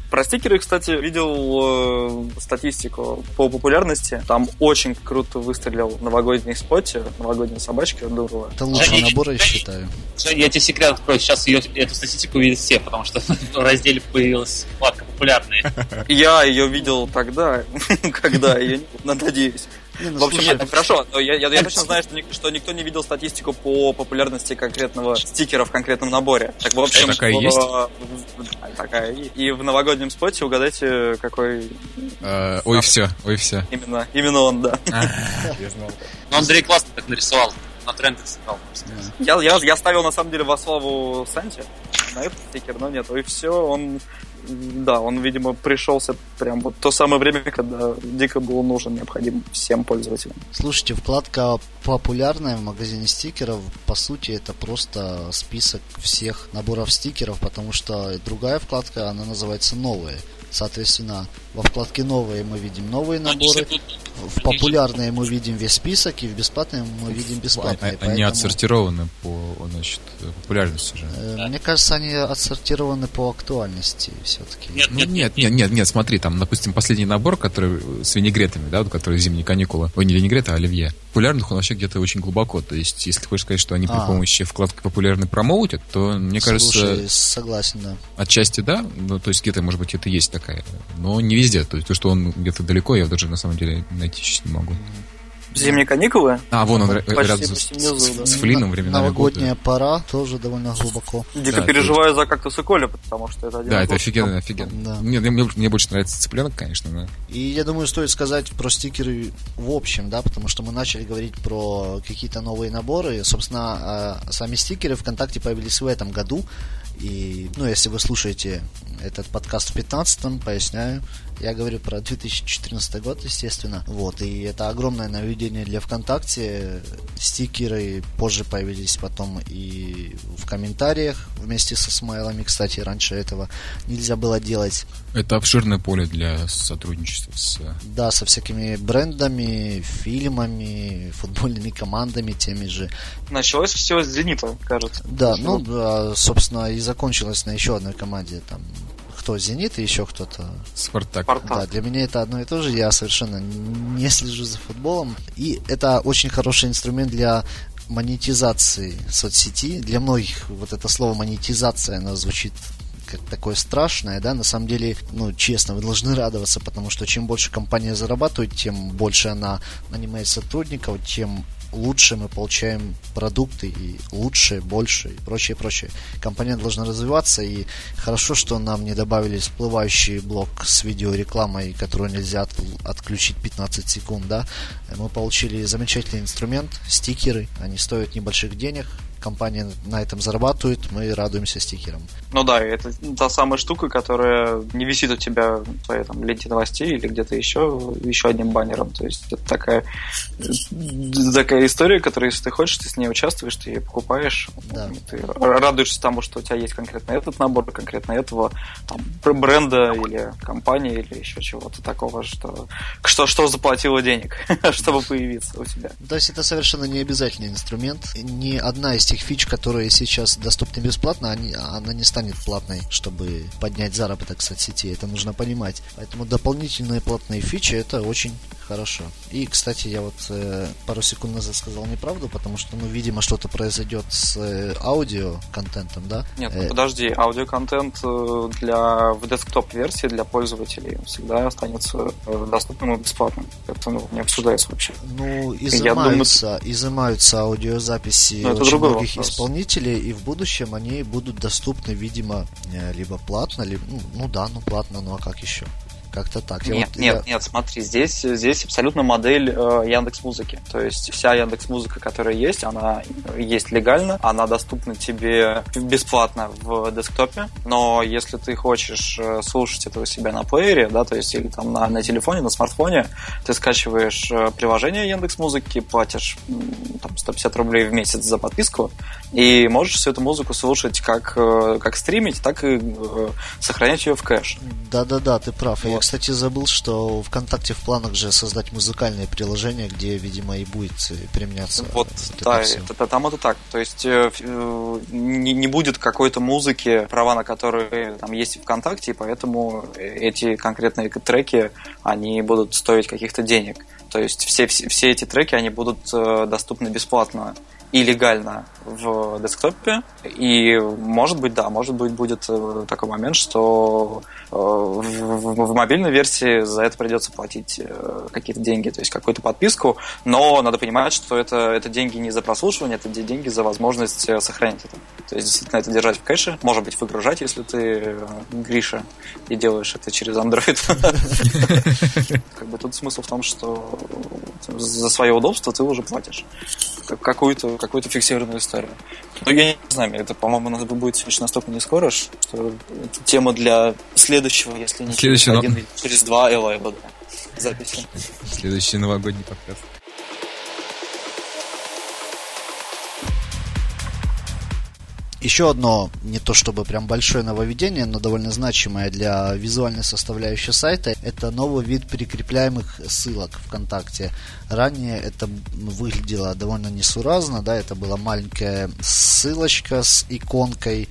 Про стикеры, кстати, видел э, статистику по популярности. Там очень круто выстрелил новогодний споте, новогодняя собачка Дурова. Это лучший набор, я считаю. Жень, я тебе секрет открою. Сейчас ее, эту статистику видят все, потому что [laughs] в разделе появилась вкладка популярные. [laughs] Я ее видел тогда, [laughs] когда ее, надеюсь. Не, ну, в общем, нет, хорошо, но я, я, я точно знаю, что, что никто не видел статистику по популярности конкретного стикера в конкретном наборе. Так, в общем, такая в, есть? В, такая. И в новогоднем споте угадайте, какой... Э, ой, все, ой, все. Именно, именно он, да. [laughs] Ну, Андрей классно так нарисовал на трендах сыграл. Я, я, я ставил на самом деле во славу Санти на этот стикер, но нет, и все, он да, он, видимо, пришелся прям вот то самое время, когда дико был нужен, необходим всем пользователям. Слушайте, вкладка популярная в магазине стикеров, по сути, это просто список всех наборов стикеров, потому что другая вкладка, она называется «Новые». Соответственно, во вкладке «Новые» мы видим новые наборы, в популярные мы видим весь список, и в бесплатные мы видим бесплатные. Они поэтому... отсортированы по значит, популярности же. Э, мне кажется, они отсортированы по актуальности все-таки. Нет, ну, нет, нет, нет, нет, нет, смотри, там, допустим, последний набор, который с винегретами, да, который зимние каникулы. Ой, не винегреты, а оливье. Популярных он вообще где-то очень глубоко. То есть, если ты хочешь сказать, что они при а. помощи вкладки популярный промоутят, то, мне Слушай, кажется... согласен, да. Отчасти да, ну, то есть где-то, может быть, это есть такая. Но не везде. То есть то, что он где-то далеко, я даже на самом деле найти сейчас не могу. Зимние каникулы? А, вон он почти, рядом почти внизу, с, да. с Флином времена Новогодняя года. пора тоже довольно глубоко. Дико да, переживаю есть... за кактус и Коля, потому что это один Да, это офигенно, офигенно. Да. Мне, мне, мне больше нравится цыпленок, конечно, да. И я думаю, стоит сказать про стикеры в общем, да, потому что мы начали говорить про какие-то новые наборы. Собственно, а, сами стикеры ВКонтакте появились в этом году. И, ну, если вы слушаете этот подкаст в 15-м, поясняю, я говорю про 2014 год, естественно. Вот, и это огромное нововведение для ВКонтакте. Стикеры позже появились потом и в комментариях вместе со смайлами. Кстати, раньше этого нельзя было делать. Это обширное поле для сотрудничества с... Да, со всякими брендами, фильмами, футбольными командами теми же. Началось все с «Зенита», кажется. Да, ну, да, собственно, и закончилось на еще одной команде. Там кто? Зенит и еще кто-то? Спартак. Спартак. Да, для меня это одно и то же. Я совершенно не слежу за футболом. И это очень хороший инструмент для монетизации соцсети. Для многих вот это слово монетизация, оно звучит как такое страшное, да, на самом деле, ну, честно, вы должны радоваться, потому что чем больше компания зарабатывает, тем больше она нанимает сотрудников, тем лучше мы получаем продукты и лучше, больше и прочее, прочее. Компания должна развиваться и хорошо, что нам не добавили всплывающий блок с видеорекламой, которую нельзя от, отключить 15 секунд, да. Мы получили замечательный инструмент, стикеры, они стоят небольших денег, компания на этом зарабатывает, мы радуемся стикерам. Ну да, это та самая штука, которая не висит у тебя в твоей там, ленте новостей или где-то еще, еще одним баннером. То есть это такая, такая история, которая, если ты хочешь, ты с ней участвуешь, ты ее покупаешь, да. ты радуешься тому, что у тебя есть конкретно этот набор, конкретно этого там, бренда или компании или еще чего-то такого, что, что, что заплатило денег, [laughs] чтобы появиться у тебя. То есть это совершенно не обязательный инструмент. Ни одна из тех этих фич, которые сейчас доступны бесплатно, они, она не станет платной, чтобы поднять заработок соцсети. Это нужно понимать. Поэтому дополнительные платные фичи это очень Хорошо. И, кстати, я вот э, пару секунд назад сказал неправду, потому что, ну, видимо, что-то произойдет с э, аудио-контентом, да? Нет, ну, э, подожди, аудиоконтент э, для в десктоп-версии для пользователей всегда останется э, доступным и бесплатным. Это ну, не обсуждается вообще. Ну, изымаются, думаю... изымаются аудиозаписи Но ну, очень многих вопрос. исполнителей, и в будущем они будут доступны, видимо, э, либо платно, либо, ну, ну да, ну платно, ну а как еще? Как-то так. Нет, вот, нет, я... нет, смотри, здесь, здесь абсолютно модель э, Яндекс Музыки. То есть вся Яндекс Музыка, которая есть, она есть легально, она доступна тебе бесплатно в десктопе, но если ты хочешь э, слушать это у себя на плеере, да, то есть или там на, на телефоне, на смартфоне, ты скачиваешь э, приложение Яндекс Музыки, платишь там 150 рублей в месяц за подписку, и можешь всю эту музыку слушать как, э, как стримить, так и сохранять ее в кэш. Да-да-да, ты прав. Вот. Я, кстати, забыл, что ВКонтакте в планах же создать музыкальное приложение, где, видимо, и будет применяться. Вот, да, это, это, там это так. То есть э, не, не будет какой-то музыки, права на которые там есть в ВКонтакте, и поэтому эти конкретные треки, они будут стоить каких-то денег. То есть все, все, все эти треки, они будут доступны бесплатно и легально в десктопе. И может быть, да, может быть, будет э, такой момент, что э, в, в, в мобильной версии за это придется платить э, какие-то деньги, то есть какую-то подписку, но надо понимать, что это, это деньги не за прослушивание, это деньги за возможность сохранить это. То есть действительно это держать в кэше, может быть, выгружать, если ты Гриша и делаешь это через Android. [laughs] Как бы тут смысл в том, что за свое удобство ты уже платишь какую-то какую-то фиксированную историю. Но я не знаю, это, по-моему, у нас будет еще настолько не скоро, что это тема для следующего, если не Следующий, через один, через два элайба записи. Следующий новогодний подкаст. Еще одно, не то чтобы прям большое нововведение, но довольно значимое для визуальной составляющей сайта, это новый вид прикрепляемых ссылок ВКонтакте. Ранее это выглядело довольно несуразно, да, это была маленькая ссылочка с иконкой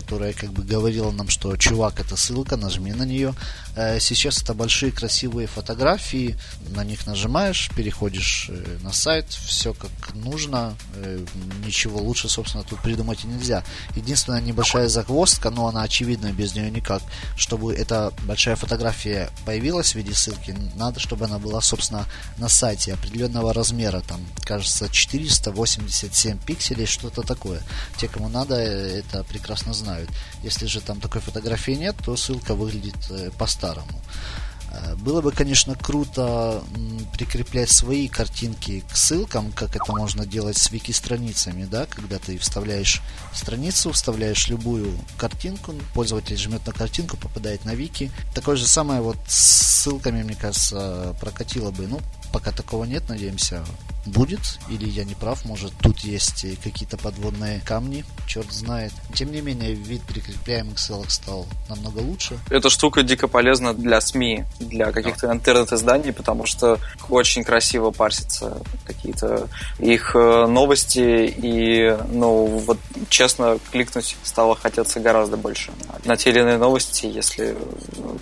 которая как бы говорила нам, что чувак, это ссылка, нажми на нее. Э, сейчас это большие красивые фотографии, на них нажимаешь, переходишь э, на сайт, все как нужно, э, ничего лучше, собственно, тут придумать и нельзя. Единственная небольшая загвоздка, но она очевидна, без нее никак. Чтобы эта большая фотография появилась в виде ссылки, надо, чтобы она была, собственно, на сайте определенного размера, там, кажется, 487 пикселей, что-то такое. Те, кому надо, это прекрасно знают. Если же там такой фотографии нет, то ссылка выглядит э, по-старому. Э, было бы, конечно, круто прикреплять свои картинки к ссылкам, как это можно делать с вики-страницами, да, когда ты вставляешь страницу, вставляешь любую картинку, пользователь жмет на картинку, попадает на вики. Такое же самое вот с ссылками, мне кажется, прокатило бы. Ну, пока такого нет, надеемся, будет, или я не прав, может тут есть какие-то подводные камни, черт знает. Тем не менее, вид прикрепляемых ссылок стал намного лучше. Эта штука дико полезна для СМИ, для каких-то интернет-изданий, потому что очень красиво парсятся какие-то их э, новости, и, ну, вот честно, кликнуть стало хотеться гораздо больше. На те или иные новости, если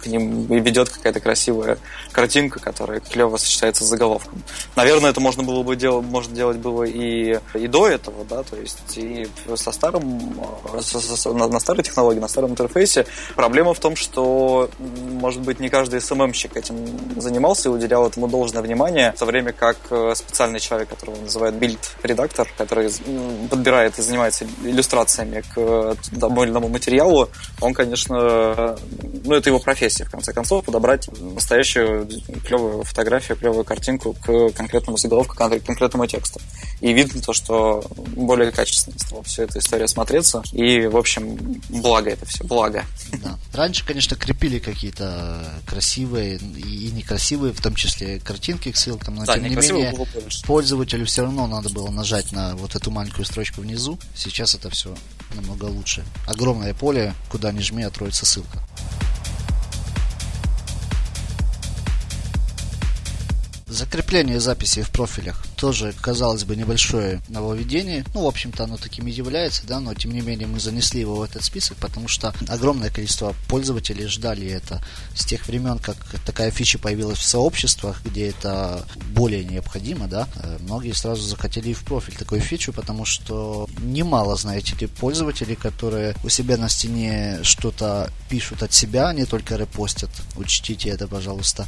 к ним ведет какая-то красивая картинка, которая клево сочетается с заголовком. Наверное, это можно было бы делать, может делать было и, и до этого, да, то есть и со старым, со, со, на, на старой технологии, на старом интерфейсе. Проблема в том, что, может быть, не каждый СММщик этим занимался и уделял этому должное внимание, в то время как э, специальный человек, которого называют билд-редактор, который подбирает и занимается иллюстрациями к тому или иному материалу, он, конечно, ну, это его профессия, в конце концов, подобрать настоящую клевую фотографию, клевую картинку к конкретному заголовку, конкретному тексту. И видно то, что более качественно стала вся эта история смотреться. И, в общем, благо это все, благо. Да. Раньше, конечно, крепили какие-то красивые и некрасивые, в том числе картинки к ссылкам, но да, тем не менее пользователю все равно надо было нажать на вот эту маленькую строчку внизу. Сейчас это все намного лучше. Огромное поле, куда ни жми, откроется ссылка. Закрепление записей в профилях тоже, казалось бы, небольшое нововведение. Ну, в общем-то, оно таким и является, да, но тем не менее мы занесли его в этот список, потому что огромное количество пользователей ждали это с тех времен, как такая фича появилась в сообществах, где это более необходимо, да. Э, многие сразу захотели в профиль такую фичу, потому что немало, знаете ли, пользователей, которые у себя на стене что-то пишут от себя, не только репостят. Учтите это, пожалуйста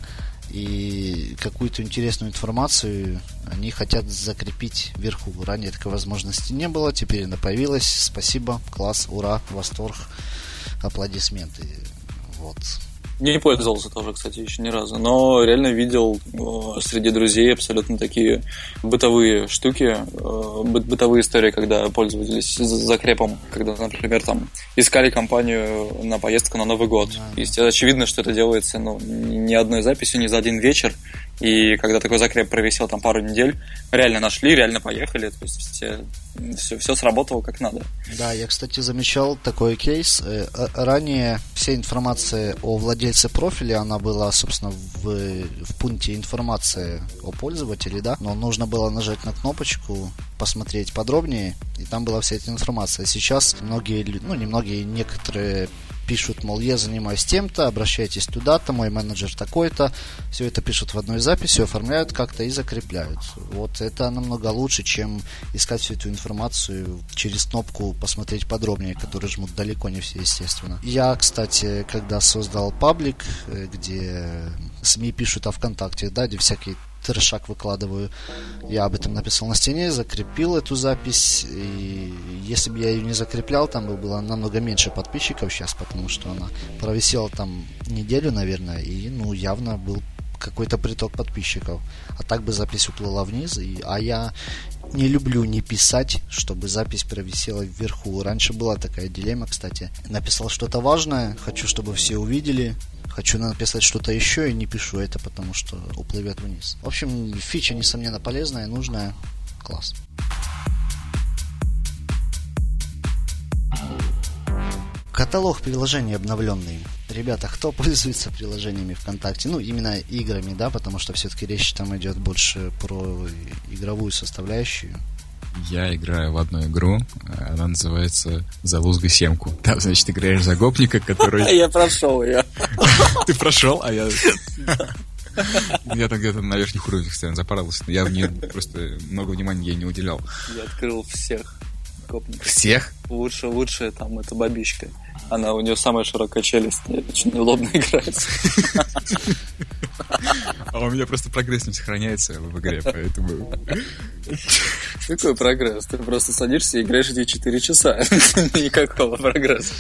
и какую-то интересную информацию они хотят закрепить вверху. Ранее такой возможности не было, теперь она появилась. Спасибо, класс, ура, восторг, аплодисменты. Вот. Не пользовался тоже, кстати, еще ни разу, но реально видел э, среди друзей абсолютно такие бытовые штуки, э, бытовые истории, когда пользовались закрепом, когда, например, там искали компанию на поездку на Новый год. И очевидно, что это делается ну, не одной записью, не за один вечер, и когда такой закреп провисел там пару недель, реально нашли, реально поехали. То есть все, все, все сработало как надо. Да, я, кстати, замечал такой кейс. Э, ранее вся информация о владельце профиля, она была, собственно, в, в пункте информации о пользователе, да, но нужно было нажать на кнопочку, посмотреть подробнее, и там была вся эта информация. Сейчас многие, ну не многие, некоторые пишут, мол, я занимаюсь тем-то, обращайтесь туда-то, мой менеджер такой-то. Все это пишут в одной записи, оформляют как-то и закрепляют. Вот это намного лучше, чем искать всю эту информацию через кнопку посмотреть подробнее, которые жмут далеко не все, естественно. Я, кстати, когда создал паблик, э, где СМИ пишут о ВКонтакте, да, где всякие трешак выкладываю. Я об этом написал на стене, закрепил эту запись. И если бы я ее не закреплял, там бы было намного меньше подписчиков сейчас, потому что она провисела там неделю, наверное, и ну явно был какой-то приток подписчиков. А так бы запись уплыла вниз, и, а я не люблю не писать, чтобы запись провисела вверху. Раньше была такая дилемма, кстати. Написал что-то важное, хочу, чтобы все увидели, хочу написать что-то еще и не пишу это, потому что уплывет вниз. В общем, фича, несомненно, полезная, нужная. Класс. Каталог приложений обновленный. Ребята, кто [laughs] пользуется приложениями ВКонтакте? Ну, именно играми, да, потому что все-таки речь там идет больше про игровую составляющую. Я играю в одну игру, она называется «Залузга семку». Там, значит, играешь за гопника, который... [laughs] Я прошел ее. [laughs] Ты прошел, а я... Я там где-то на верхних уровнях постоянно запарился. Я в нее просто много внимания ей не уделял. Я открыл всех гопников. Всех? Лучше, лучше там это бабичка. Она, у нее самая широкая челюсть, очень неудобно [laughs] играть. А у меня просто прогресс не сохраняется в игре, поэтому... Какой прогресс? Ты просто садишься и играешь эти 4 часа. [laughs] Никакого прогресса.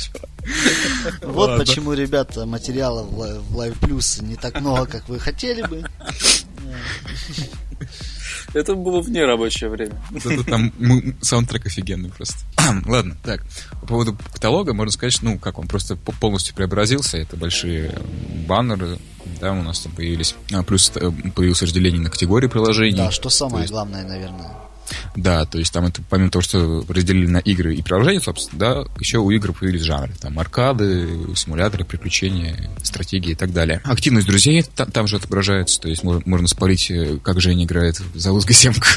Вот почему, ребята, материалов в Live Plus не так много, как вы хотели бы. [laughs] [laughs] Это было вне рабочее время. Зато там саундтрек офигенный просто. [clears throat] Ладно, так. По поводу каталога можно сказать, что, ну, как он просто полностью преобразился. Это большие баннеры, да, у нас там появились. А, плюс э, появилось разделение на категории приложений. Да, что самое есть... главное, наверное. Да, то есть там это помимо того, что разделили на игры и приложения, собственно, да, еще у игр появились жанры. Там аркады, симуляторы, приключения, стратегии и так далее. Активность друзей там, там же отображается, то есть можно, можно спорить, э, как Женя играет за лузгой семка.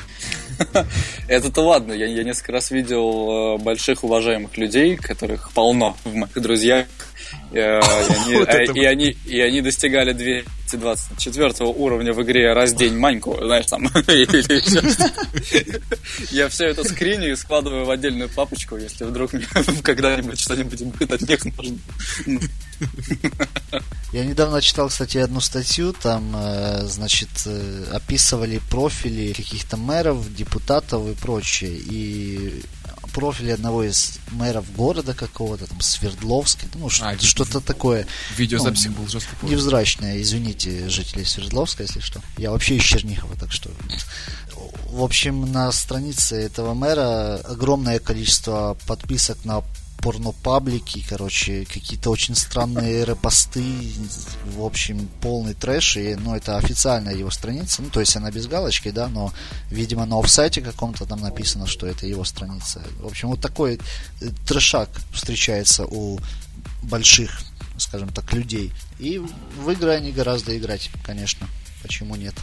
[laughs] Это-то ладно, я, я несколько раз видел э, больших уважаемых людей, которых полно в моих друзьях, и, э, они, э, и, они, и они достигали 224 уровня в игре «Раздень Маньку», знаешь, там. [laughs] Я все это скриню и складываю в отдельную папочку, если вдруг [laughs] когда-нибудь что-нибудь будет от них нужно. Я недавно читал, кстати, одну статью, там, э, значит, описывали профили каких-то мэров, депутатов и прочее. И профиле одного из мэров города какого-то, там, Свердловска, ну, а, что-то такое. Видеозапись ну, был жестко Невзрачное, извините, жители Свердловска, если что. Я вообще из Чернихова, так что... В общем, на странице этого мэра огромное количество подписок на порно-паблики, короче, какие-то очень странные репосты, в общем, полный трэш, и, ну, это официальная его страница, ну, то есть она без галочки, да, но, видимо, на офсайте каком-то там написано, что это его страница. В общем, вот такой э, трэшак встречается у больших, скажем так, людей. И в игры они гораздо играть, конечно. Почему нет?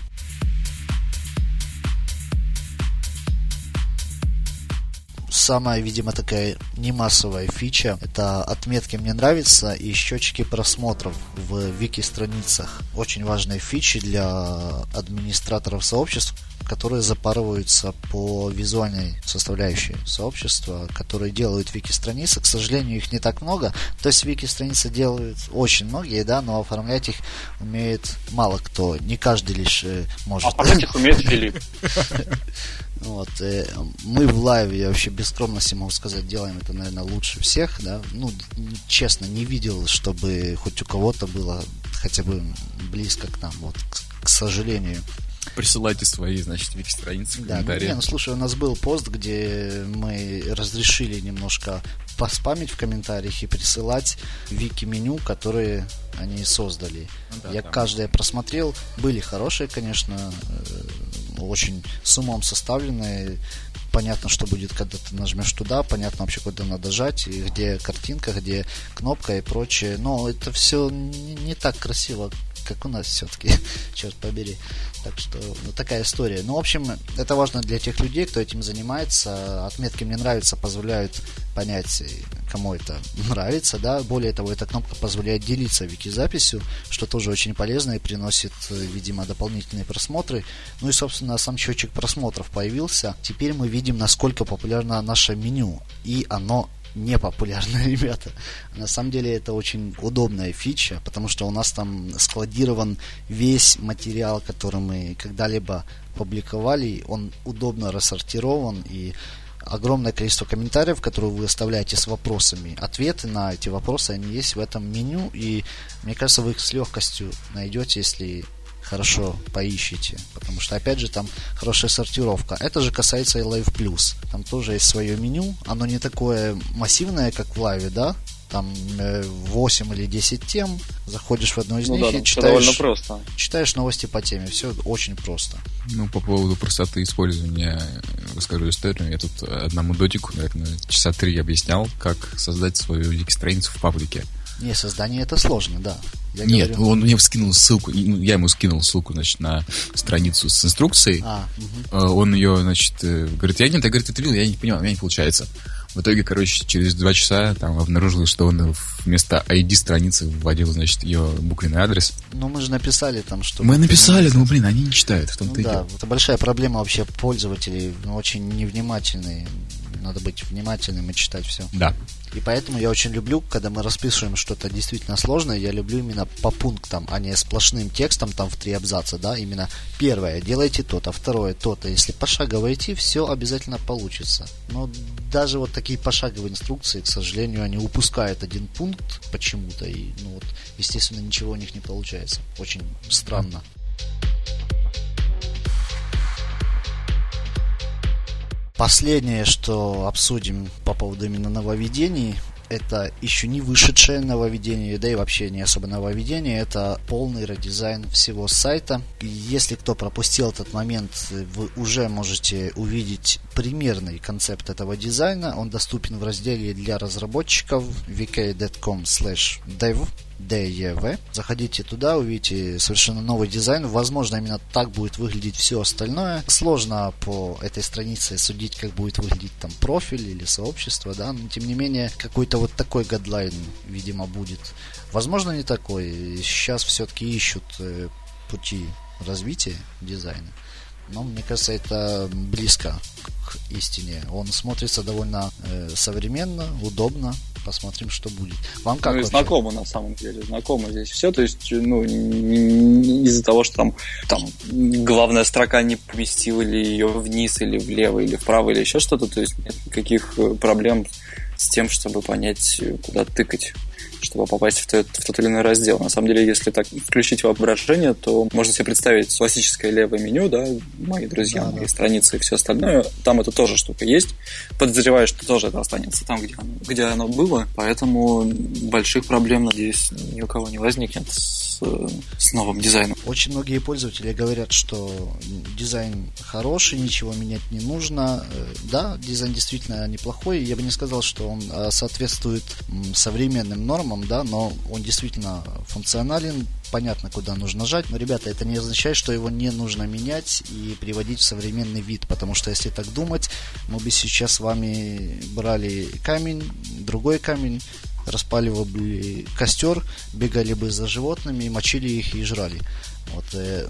Самая, видимо, такая не массовая фича. Это отметки «Мне нравится» и счетчики просмотров в вики-страницах. Очень важные фичи для администраторов сообществ, которые запарываются по визуальной составляющей сообщества, которые делают вики-страницы. К сожалению, их не так много. То есть вики-страницы делают очень многие, да, но оформлять их умеет мало кто. Не каждый лишь э, может. Оформлять их умеет Филипп. [laughs] Вот. Э, мы в лайве, я вообще без скромности могу сказать, делаем это, наверное, лучше всех, да. Ну, честно, не видел, чтобы хоть у кого-то было хотя бы близко к нам, вот, к, к сожалению. Присылайте свои, значит, вики-страницы Да, ну, не, ну, слушай, у нас был пост, где мы разрешили немножко поспамить в комментариях и присылать вики-меню, которые они создали. Ну, да, Я там. каждое просмотрел. Были хорошие, конечно, э, очень с умом составленные. Понятно, что будет, когда ты нажмешь туда, понятно вообще, куда надо жать, и где картинка, где кнопка и прочее. Но это все не так красиво, как у нас все-таки, [laughs] черт побери. Так что, ну, такая история. Ну, в общем, это важно для тех людей, кто этим занимается. Отметки мне нравятся, позволяют понять, кому это [laughs] нравится, да. Более того, эта кнопка позволяет делиться вики-записью, что тоже очень полезно и приносит, видимо, дополнительные просмотры. Ну и, собственно, сам счетчик просмотров появился. Теперь мы видим, насколько популярно наше меню. И оно не популярны, [laughs] ребята. На самом деле это очень удобная фича, потому что у нас там складирован весь материал, который мы когда-либо публиковали. Он удобно рассортирован и огромное количество комментариев, которые вы оставляете с вопросами. Ответы на эти вопросы, они есть в этом меню, и мне кажется, вы их с легкостью найдете, если хорошо поищите, потому что, опять же, там хорошая сортировка. Это же касается и Live Plus. Там тоже есть свое меню. Оно не такое массивное, как в Live, да? Там 8 э, или 10 тем, заходишь в одну из ну, них да, и читаешь, просто. читаешь новости по теме. Все очень просто. Ну, по поводу простоты использования, расскажу историю. Я тут одному дотику, наверное, часа три объяснял, как создать свою вики-страницу в паблике. Не, создание это сложно, да. Я Нет, говорю... он мне скинул ссылку, я ему скинул ссылку, значит, на страницу с инструкцией. А, угу. Он ее, значит, э, говорит, я нет, я, говорит, это видел, я не понимаю, у меня не получается. В итоге, короче, через два часа там обнаружилось, что он вместо ID страницы вводил, значит, ее буквенный адрес. Ну, мы же написали там, что... Мы написали, но, блин, они не читают. В том ну, да, это большая проблема вообще пользователей, ну, очень невнимательные. Надо быть внимательным и читать все. Да. И поэтому я очень люблю, когда мы расписываем что-то действительно сложное, я люблю именно по пунктам, а не сплошным текстом там в три абзаца, да, именно первое, делайте то-то, второе, то-то. Если пошагово идти, все обязательно получится. Но даже вот такие пошаговые инструкции, к сожалению, они упускают один пункт почему-то, и, ну вот, естественно, ничего у них не получается. Очень странно. Последнее, что обсудим по поводу именно нововведений, это еще не вышедшее нововведение, да и вообще не особо нововведение, это полный редизайн всего сайта. Если кто пропустил этот момент, вы уже можете увидеть примерный концепт этого дизайна. Он доступен в разделе для разработчиков vk.com dev DEV. Заходите туда, увидите совершенно новый дизайн. Возможно, именно так будет выглядеть все остальное. Сложно по этой странице судить, как будет выглядеть там профиль или сообщество, да, но тем не менее какой-то вот такой гадлайн, видимо, будет. Возможно, не такой. Сейчас все-таки ищут э, пути развития дизайна. Но мне кажется, это близко к истине. Он смотрится довольно э, современно, удобно, посмотрим, что будет. Вам как? Ну, знакомо на самом деле, знакомо здесь все. То есть, ну, из-за того, что там, там главная строка не поместила или ее вниз, или влево, или вправо, или еще что-то, то есть нет никаких э, проблем с тем, чтобы понять, куда тыкать чтобы попасть в тот, в тот или иной раздел. На самом деле, если так включить воображение, то можно себе представить классическое левое меню, да, мои друзья, да, мои да. страницы и все остальное. Там это тоже штука есть. Подозреваю, что тоже это останется там, где оно, где оно было. Поэтому больших проблем, надеюсь, ни у кого не возникнет с, с новым дизайном. Очень многие пользователи говорят, что дизайн хороший, ничего менять не нужно. Э, да, дизайн действительно неплохой. Я бы не сказал, что он э, соответствует современным нормам, программам, да, но он действительно функционален, понятно, куда нужно нажать. Но, ребята, это не означает, что его не нужно менять и приводить в современный вид, потому что, если так думать, мы бы сейчас с вами брали камень, другой камень, распаливали костер, бегали бы за животными, мочили их и жрали. Вот, э,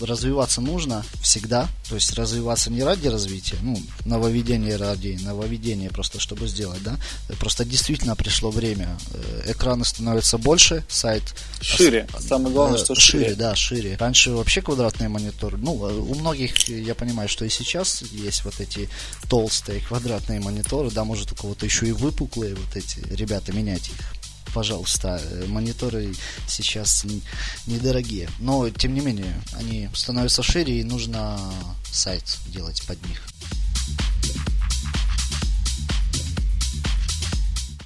развиваться нужно всегда, то есть развиваться не ради развития, ну, нововведение ради нововведения, просто чтобы сделать, да. Просто действительно пришло время. Э, экраны становятся больше, сайт шире. Самое главное, э, что шире. Шире, да, шире. Раньше вообще квадратные мониторы. Ну, у многих, я понимаю, что и сейчас есть вот эти толстые квадратные мониторы, да, может у кого-то еще и выпуклые вот эти. Ребята, меняйте их пожалуйста, мониторы сейчас недорогие. Но, тем не менее, они становятся шире и нужно сайт делать под них.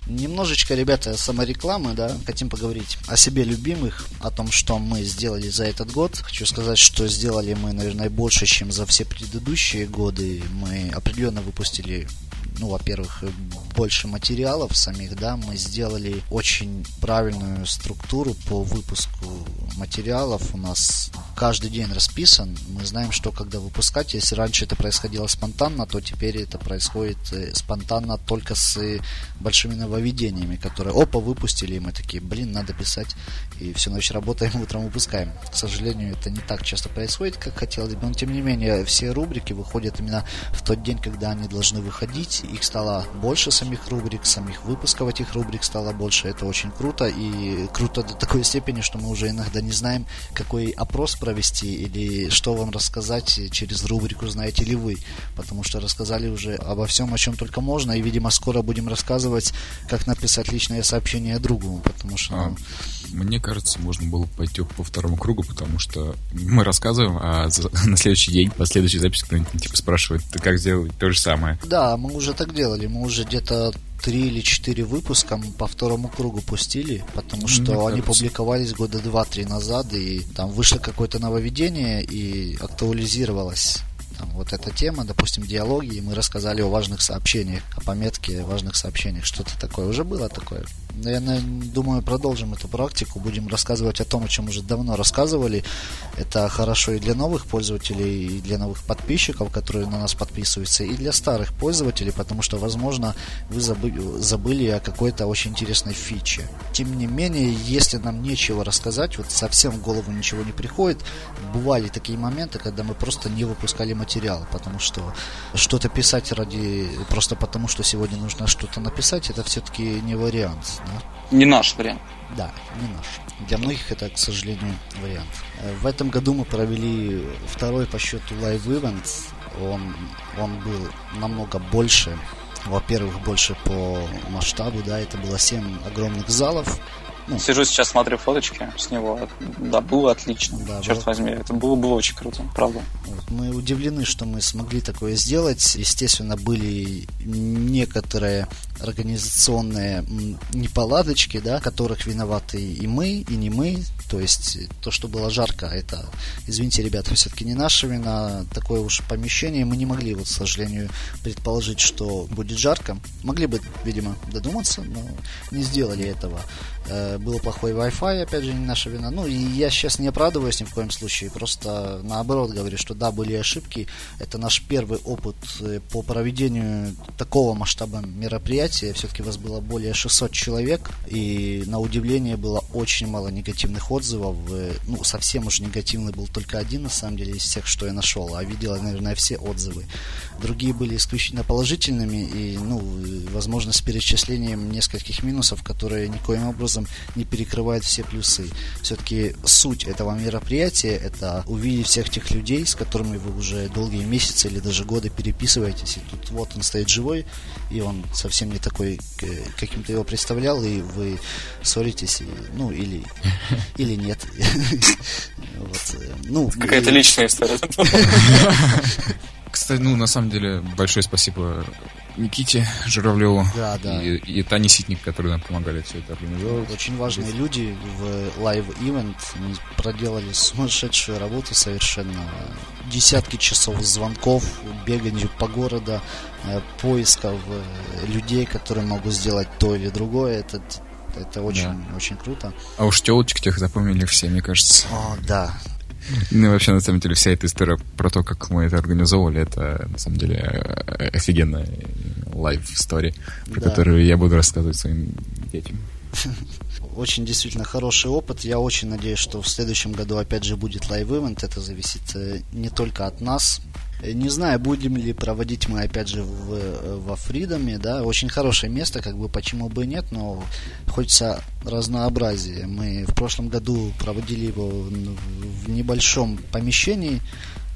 Немножечко, ребята, саморекламы, да, хотим поговорить о себе любимых, о том, что мы сделали за этот год. Хочу сказать, что сделали мы, наверное, больше, чем за все предыдущие годы. Мы определенно выпустили ну, во-первых, больше материалов самих, да, мы сделали очень правильную структуру по выпуску материалов. У нас каждый день расписан. Мы знаем, что когда выпускать. Если раньше это происходило спонтанно, то теперь это происходит э, спонтанно только с большими нововведениями, которые опа, выпустили, и мы такие, блин, надо писать. И всю ночь работаем, [laughs] утром выпускаем. К сожалению, это не так часто происходит, как хотелось бы. Но тем не менее, все рубрики выходят именно в тот день, когда они должны выходить. Их стало больше самих рубрик, самих выпусков этих рубрик стало больше. Это очень круто. И круто до такой степени, что мы уже иногда не знаем, какой опрос провести или что вам рассказать через рубрику «Знаете ли вы?». Потому что рассказали уже обо всем, о чем только можно. И, видимо, скоро будем рассказывать, как написать личное сообщение другу. Потому что... А, мне кажется, можно было пойти по второму кругу, потому что мы рассказываем, а [laughs] на следующий день, по следующей записи кто-нибудь типа спрашивает, ты как сделать то же самое. Да, мы уже так делали. Мы уже где-то три или четыре выпуска по второму кругу пустили, потому что Мне они публиковались года два-три назад, и там вышло какое-то нововведение и актуализировалось там, вот эта тема, допустим, диалоги, и мы рассказали о важных сообщениях, о пометке важных сообщениях, что-то такое. Уже было такое. Я думаю, продолжим эту практику, будем рассказывать о том, о чем уже давно рассказывали. Это хорошо и для новых пользователей, и для новых подписчиков, которые на нас подписываются, и для старых пользователей, потому что, возможно, вы забыли, забыли о какой-то очень интересной фиче. Тем не менее, если нам нечего рассказать, вот совсем в голову ничего не приходит, бывали такие моменты, когда мы просто не выпускали материал, потому что что-то писать ради просто потому, что сегодня нужно что-то написать, это все-таки не вариант. Да? Не наш вариант. Да, не наш. Для многих это, к сожалению, вариант. Э, в этом году мы провели второй по счету live event. Он, он был намного больше. Во-первых, больше по масштабу, да, это было 7 огромных залов, ну, Сижу сейчас, смотрю фоточки с него. Да, было отлично. Да, черт было... возьми, это было, было очень круто, правда. Мы удивлены, что мы смогли такое сделать. Естественно, были некоторые организационные неполадочки, да, которых виноваты и мы, и не мы. То есть то, что было жарко, это, извините, ребята, все-таки не наша вина. Такое уж помещение мы не могли, вот, к сожалению, предположить, что будет жарко. Могли бы, видимо, додуматься, но не сделали этого. Э, был плохой Wi-Fi, опять же, не наша вина. Ну, и я сейчас не оправдываюсь ни в коем случае, просто наоборот говорю, что да, были ошибки. Это наш первый опыт э, по проведению такого масштаба мероприятия. Все-таки вас было более 600 человек, и на удивление было очень мало негативных отзывов. Э, ну, совсем уж негативный был только один, на самом деле, из всех, что я нашел, а видел, наверное, все отзывы. Другие были исключительно положительными, и, ну, возможно, с перечислением нескольких минусов, которые никоим образом не перекрывают все плюсы. Все-таки суть этого мероприятия – это увидеть всех тех людей, с которыми вы уже долгие месяцы или даже годы переписываетесь, и тут вот он стоит живой, и он совсем не такой, каким ты его представлял, и вы ссоритесь, ну, или, или [laughs] нет. [laughs] Э, ну, Какая-то личная история. [laughs] Кстати, ну, на самом деле, большое спасибо Никите Журавлеву да, да. И, и Тане Ситник, которые нам помогали все это организовывать. Очень важные люди в Live Event Они проделали сумасшедшую работу совершенно. Десятки часов звонков, бегания по городу, э, поисков э, людей, которые могут сделать то или другое. Это это очень, да. очень круто. А уж телочек тех запомнили все, мне кажется. О, да. Ну, вообще, на самом деле, вся эта история про то, как мы это организовывали, это, на самом деле, офигенная live story, про да. которую я буду рассказывать своим детям. [laughs] Очень действительно хороший опыт. Я очень надеюсь, что в следующем году опять же будет live ивент. Это зависит э, не только от нас, не знаю, будем ли проводить мы опять же в, во Фридоме, да, очень хорошее место, как бы почему бы нет, но хочется разнообразия. Мы в прошлом году проводили его в небольшом помещении,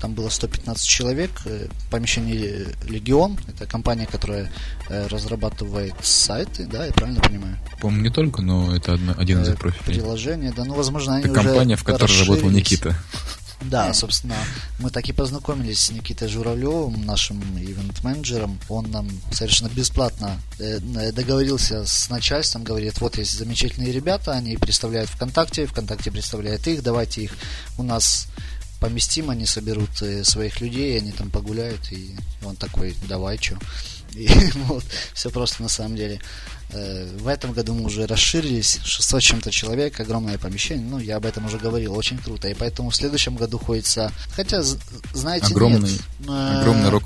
там было 115 человек, э, помещение Легион, это компания, которая э, разрабатывает сайты, да, я правильно понимаю? По-моему, не только, но это один из их профилей. Приложение, да, ну, возможно, они это уже компания, в которой работал Никита. Да, собственно, мы так и познакомились с Никитой Журавлевым, нашим ивент-менеджером. Он нам совершенно бесплатно э, договорился с начальством, говорит, вот есть замечательные ребята, они представляют ВКонтакте, ВКонтакте представляет их, давайте их у нас поместим, они соберут э, своих людей, они там погуляют, и он такой, давай, что. [laughs] И вот, все просто на самом деле. Э, в этом году мы уже расширились, 600 чем-то человек, огромное помещение, ну, я об этом уже говорил, очень круто, и поэтому в следующем году ходится, хотя, знаете, огромный, нет, э, огромный рок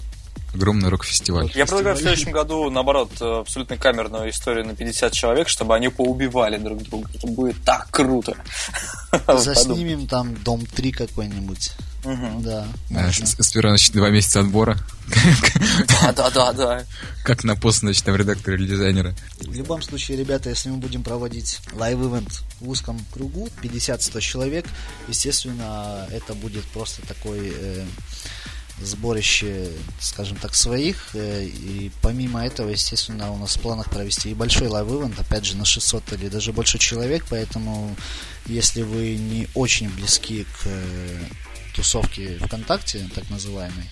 огромный рок-фестиваль. Я предлагаю в следующем году, наоборот, э, абсолютно камерную историю на 50 человек, чтобы они поубивали друг друга. Это будет так круто. Заснимем там Дом 3 какой-нибудь. Угу. Да. да сперва, значит, два месяца отбора. [laughs] Да, да, да, да. Как на пост, значит, там редактора или дизайнера. В любом случае, ребята, если мы будем проводить live ивент в узком кругу, 50-100 человек, естественно, это будет просто такой э, сборище, скажем так, своих. Э, и помимо этого, естественно, у нас в планах провести и большой live-ивент, опять же, на 600 или даже больше человек, поэтому если вы не очень близки к э, тусовке ВКонтакте, так называемой,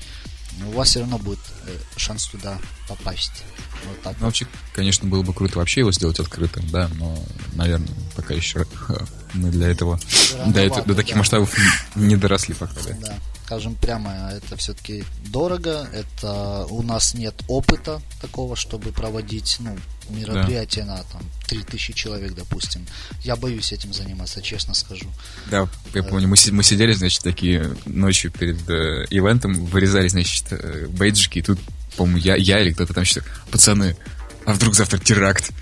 у вас все равно будет э, шанс туда попасть. Вот так. Ну, вообще, конечно, было бы круто вообще его сделать открытым, да, но, наверное, пока еще [laughs] мы для этого до, это, до таких да. масштабов не доросли пока, да. да скажем прямо, это все-таки дорого, это у нас нет опыта такого, чтобы проводить, ну, мероприятие да. на там 3000 человек, допустим. Я боюсь этим заниматься, честно скажу. Да, я э, помню, мы, мы сидели, значит, такие ночью перед э, ивентом, вырезали, значит, э, бейджики, и тут, по-моему, я, я или кто-то там что пацаны, а вдруг завтра теракт?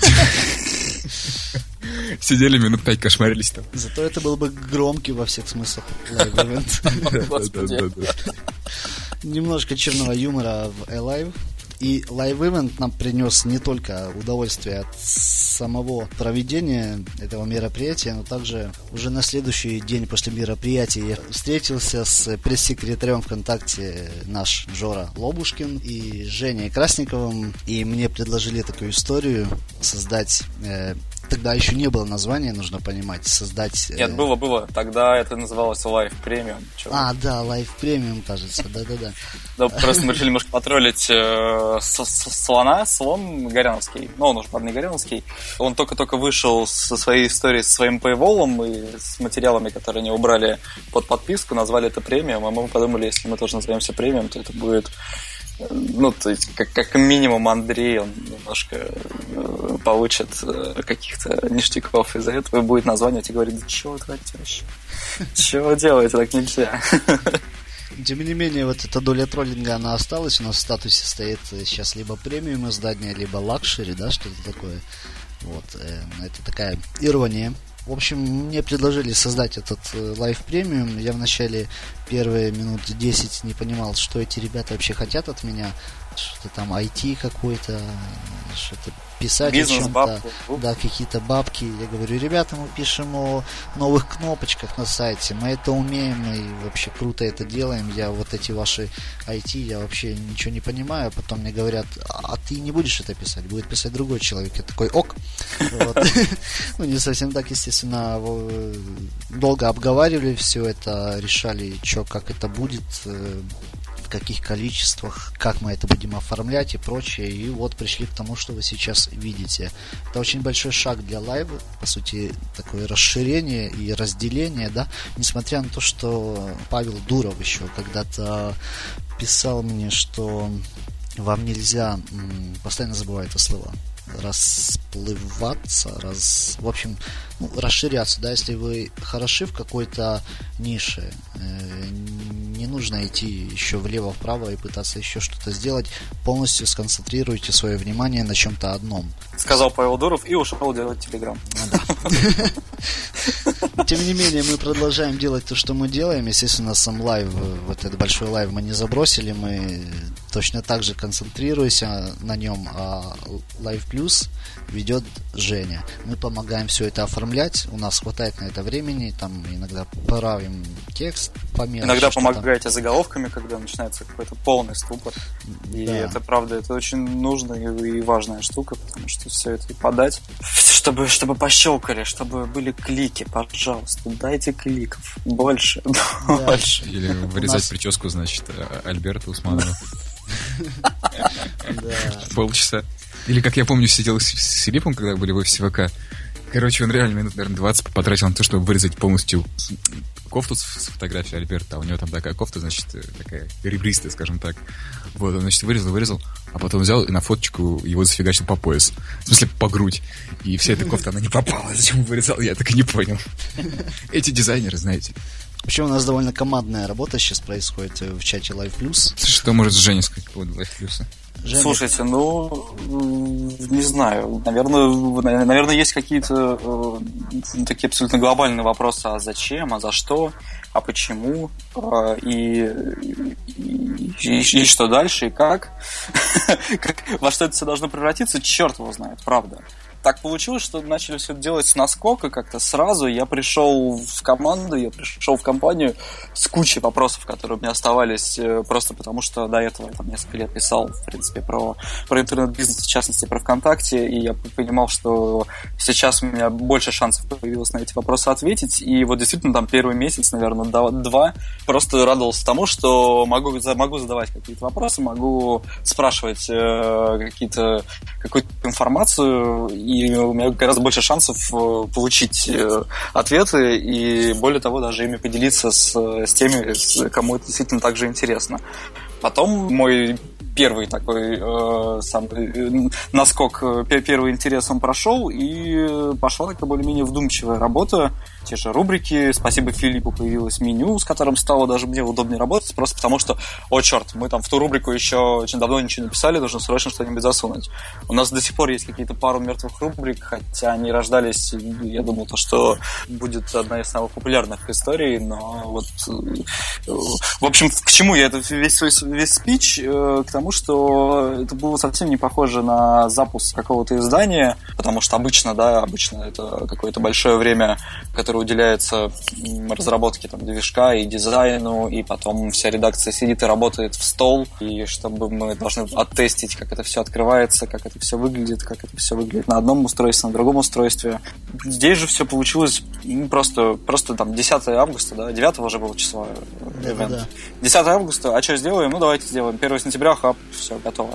[laughs] [laughs] Сидели минут пять, кошмарились там. Зато это был бы громкий во всех смыслах. [laughs] Немножко черного юмора в Alive. И Event нам принес не только удовольствие от самого проведения этого мероприятия, но также уже на следующий день после мероприятия я встретился с пресс-секретарем ВКонтакте наш Жора Лобушкин и Женей Красниковым, и мне предложили такую историю создать э, тогда еще не было названия, нужно понимать, создать... Нет, э... было, было. Тогда это называлось Live Premium. А, да, Live Premium, кажется, да-да-да. Да, просто мы решили немножко потроллить э, слона, слон Горяновский, ну, он уже, не Горяновский. Он только-только вышел со своей историей, со своим paywall и с материалами, которые они убрали под подписку, назвали это премиум, а мы подумали, если мы тоже назовемся премиум, то это будет ну, то есть, как, как минимум, Андрей, он немножко э, получит э, каких-то ништяков из-за этого и будет названивать и говорить, да чего вы хотите вообще? Чего вы делаете? Так нельзя. Тем не менее, вот эта доля троллинга, она осталась. У нас в статусе стоит сейчас либо премиум издание, либо luxury, да, что-то такое. Вот, э, это такая ирония. В общем, мне предложили создать этот Live э, премиум. Я вначале первые минут 10 не понимал, что эти ребята вообще хотят от меня. Что-то там IT какой-то, что-то писать Бизнес, о чем-то, да, какие-то бабки. Я говорю, ребята, мы пишем о новых кнопочках на сайте, мы это умеем, и вообще круто это делаем. Я вот эти ваши IT, я вообще ничего не понимаю. Потом мне говорят, а ты не будешь это писать, будет писать другой человек. Я такой, ок. [laughs] Ну, не совсем так, естественно. Долго обговаривали все это, решали, что, как это будет э, каких количествах, как мы это будем оформлять и прочее. И вот пришли к тому, что вы сейчас видите. Это очень большой шаг для лайва, по сути, такое расширение и разделение, да, несмотря на то, что Павел Дуров еще когда-то писал мне, что вам нельзя, постоянно забываю это слово, расплываться, раз, в общем, расширяться, да, если вы хороши в какой-то нише, э, не нужно идти еще влево-вправо и пытаться еще что-то сделать, полностью сконцентрируйте свое внимание на чем-то одном. Сказал Павел Дуров и ушел делать телеграм. Ну Тем не менее, мы продолжаем делать то, что мы делаем. Естественно, сам Live, вот этот большой Live мы не забросили, мы точно так же концентрируемся на нем, а Live Plus ведет Женя. Мы помогаем все это оформлять, у нас хватает на это времени, там иногда правим текст по мелочи, Иногда помогаете там... заголовками, когда начинается какой-то полный ступор. И да. это правда, это очень нужная и важная штука, потому что все это и подать, чтобы, чтобы пощелкали, чтобы были клики, пожалуйста, дайте кликов. Больше, [laughs] да. больше. Или вырезать нас... прическу, значит, Альберта Усманова. [laughs] Полчаса. Или, как я помню, сидел с, Филиппом, когда были в ФСВК, Короче, он реально минут, наверное, 20 потратил на то, чтобы вырезать полностью кофту с фотографией Альберта. У него там такая кофта, значит, такая ребристая, скажем так. Вот, он, значит, вырезал, вырезал, а потом взял и на фоточку его зафигачил по пояс. В смысле, по грудь. И вся эта кофта, она не попала. [laughs] Зачем он вырезал, я так и не понял. Эти дизайнеры, знаете. Вообще у нас довольно командная работа сейчас происходит в чате Live Plus. Что может Женя сказать по поводу Live Plus? Женя. Слушайте, ну, не знаю. Наверное, наверное есть какие-то э, такие абсолютно глобальные вопросы, а зачем, а за что, а почему, э, и, и, и, и что дальше, и как. [laughs] Во что это все должно превратиться, черт его знает, правда так получилось, что начали все делать с наскока как-то сразу. Я пришел в команду, я пришел в компанию с кучей вопросов, которые у меня оставались э, просто потому, что до этого я там несколько лет писал, в принципе, про, про интернет-бизнес, в частности, про ВКонтакте, и я понимал, что сейчас у меня больше шансов появилось на эти вопросы ответить, и вот действительно там первый месяц, наверное, два, просто радовался тому, что могу, могу задавать какие-то вопросы, могу спрашивать э, какие-то, какую-то информацию, и у меня гораздо больше шансов э, получить э, ответы и, более того, даже ими поделиться с, с теми, кому это действительно также интересно. Потом мой первый такой э, самый, э, наскок, э, первый интерес он прошел, и пошла такая более-менее вдумчивая работа. Те же рубрики. Спасибо Филиппу появилось меню, с которым стало даже мне удобнее работать, просто потому что, о черт, мы там в ту рубрику еще очень давно ничего не писали, нужно срочно что-нибудь засунуть. У нас до сих пор есть какие-то пару мертвых рубрик, хотя они рождались, я думал, то, что будет одна из самых популярных историй, но вот... В общем, к чему я этот весь свой весь спич? К тому, тому, что это было совсем не похоже на запуск какого-то издания, потому что обычно, да, обычно это какое-то большое время, которое уделяется разработке там, движка и дизайну, и потом вся редакция сидит и работает в стол, и чтобы мы должны оттестить, как это все открывается, как это все выглядит, как это все выглядит на одном устройстве, на другом устройстве. Здесь же все получилось просто, просто там 10 августа, да, 9 уже было число. Да, да. 10 августа, а что сделаем? Ну, давайте сделаем. 1 сентября, хап, все, готово.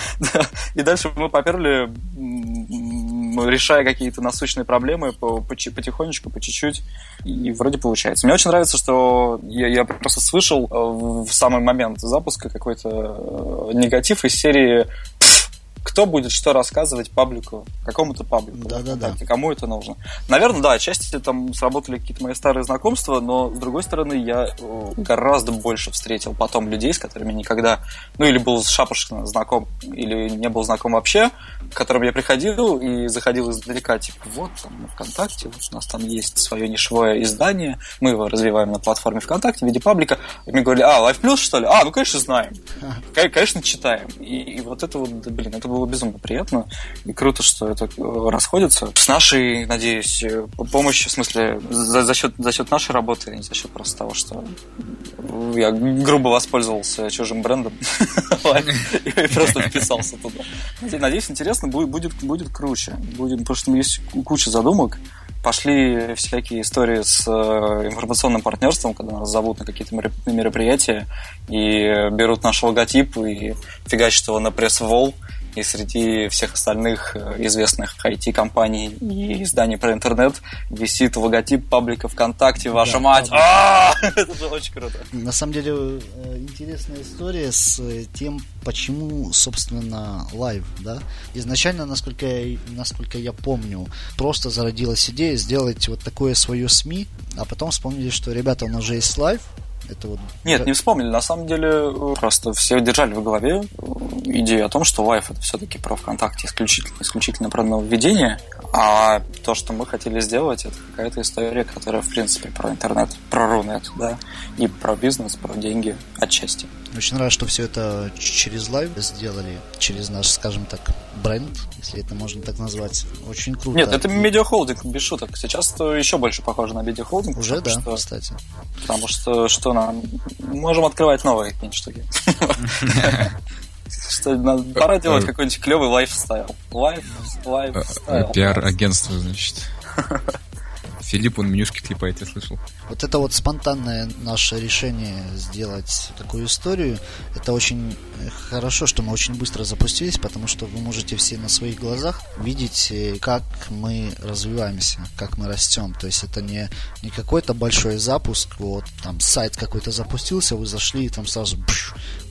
[laughs] И дальше мы поперли, решая какие-то насущные проблемы потихонечку, по чуть-чуть, и вроде получается. Мне очень нравится, что я, я просто слышал э, в самый момент запуска какой-то э, негатив из серии кто будет что рассказывать паблику, какому-то паблику. Да, да, да. Кому это нужно. Наверное, да, отчасти там сработали какие-то мои старые знакомства, но с другой стороны, я э, гораздо больше встретил потом людей, с которыми никогда, ну или был шапошно знаком, или не был знаком вообще, к которым я приходил и заходил издалека, типа, вот там ВКонтакте, вот у нас там есть свое нишевое издание, мы его развиваем на платформе ВКонтакте в виде паблика. И мне говорили, а, Life Plus, что ли? А, ну, конечно, знаем. [laughs] Конечно, читаем. И, и вот это вот, блин, это было безумно приятно. И круто, что это э, расходится. С нашей, надеюсь, э, помощью, в смысле, за, за, счет, за счет нашей работы, а не за счет просто того, что я грубо воспользовался чужим брендом [laughs] и просто вписался туда. Надеюсь, интересно, будет, будет круче. Будет, потому что есть куча задумок пошли всякие истории с э, информационным партнерством, когда нас зовут на какие-то мероприятия и берут наш логотип и фигачат его на пресс-волл и среди всех остальных э, известных IT-компаний и изданий про интернет висит логотип паблика ВКонтакте, ваша да, мать! А! [laughs] Это же очень круто. На самом деле э, интересная история с э, тем, почему, собственно, Live, да? Изначально, насколько я, насколько я помню, просто зародилась идея сделать вот такое свое СМИ, а потом вспомнили, что, ребята, у нас уже есть Live, это вот... Нет, не вспомнили. На самом деле, просто все держали в голове идею о том, что Live это все-таки про ВКонтакте исключительно, исключительно про нововведение, а то, что мы хотели сделать, это какая-то история, которая, в принципе, про интернет, про Рунет, да, и про бизнес, про деньги отчасти. Очень рад, что все это через Live сделали, через наш, скажем так, бренд, если это можно так назвать. Очень круто. Нет, это медиахолдинг, без шуток. Сейчас еще больше похоже на медиахолдинг. Уже, да, что, кстати. Потому что, что нам... Можем открывать новые какие-нибудь штуки. [laughs] Что, надо, пора делать какой-нибудь клевый лайфстайл. Life, лайфстайл. Пиар-агентство, значит. [laughs] Филипп, он менюшки клепает, я слышал. Вот это вот спонтанное наше решение сделать такую историю, это очень хорошо, что мы очень быстро запустились, потому что вы можете все на своих глазах видеть, э, как мы развиваемся, как мы растем. То есть это не, не какой-то большой запуск, вот там сайт какой-то запустился, вы зашли и там сразу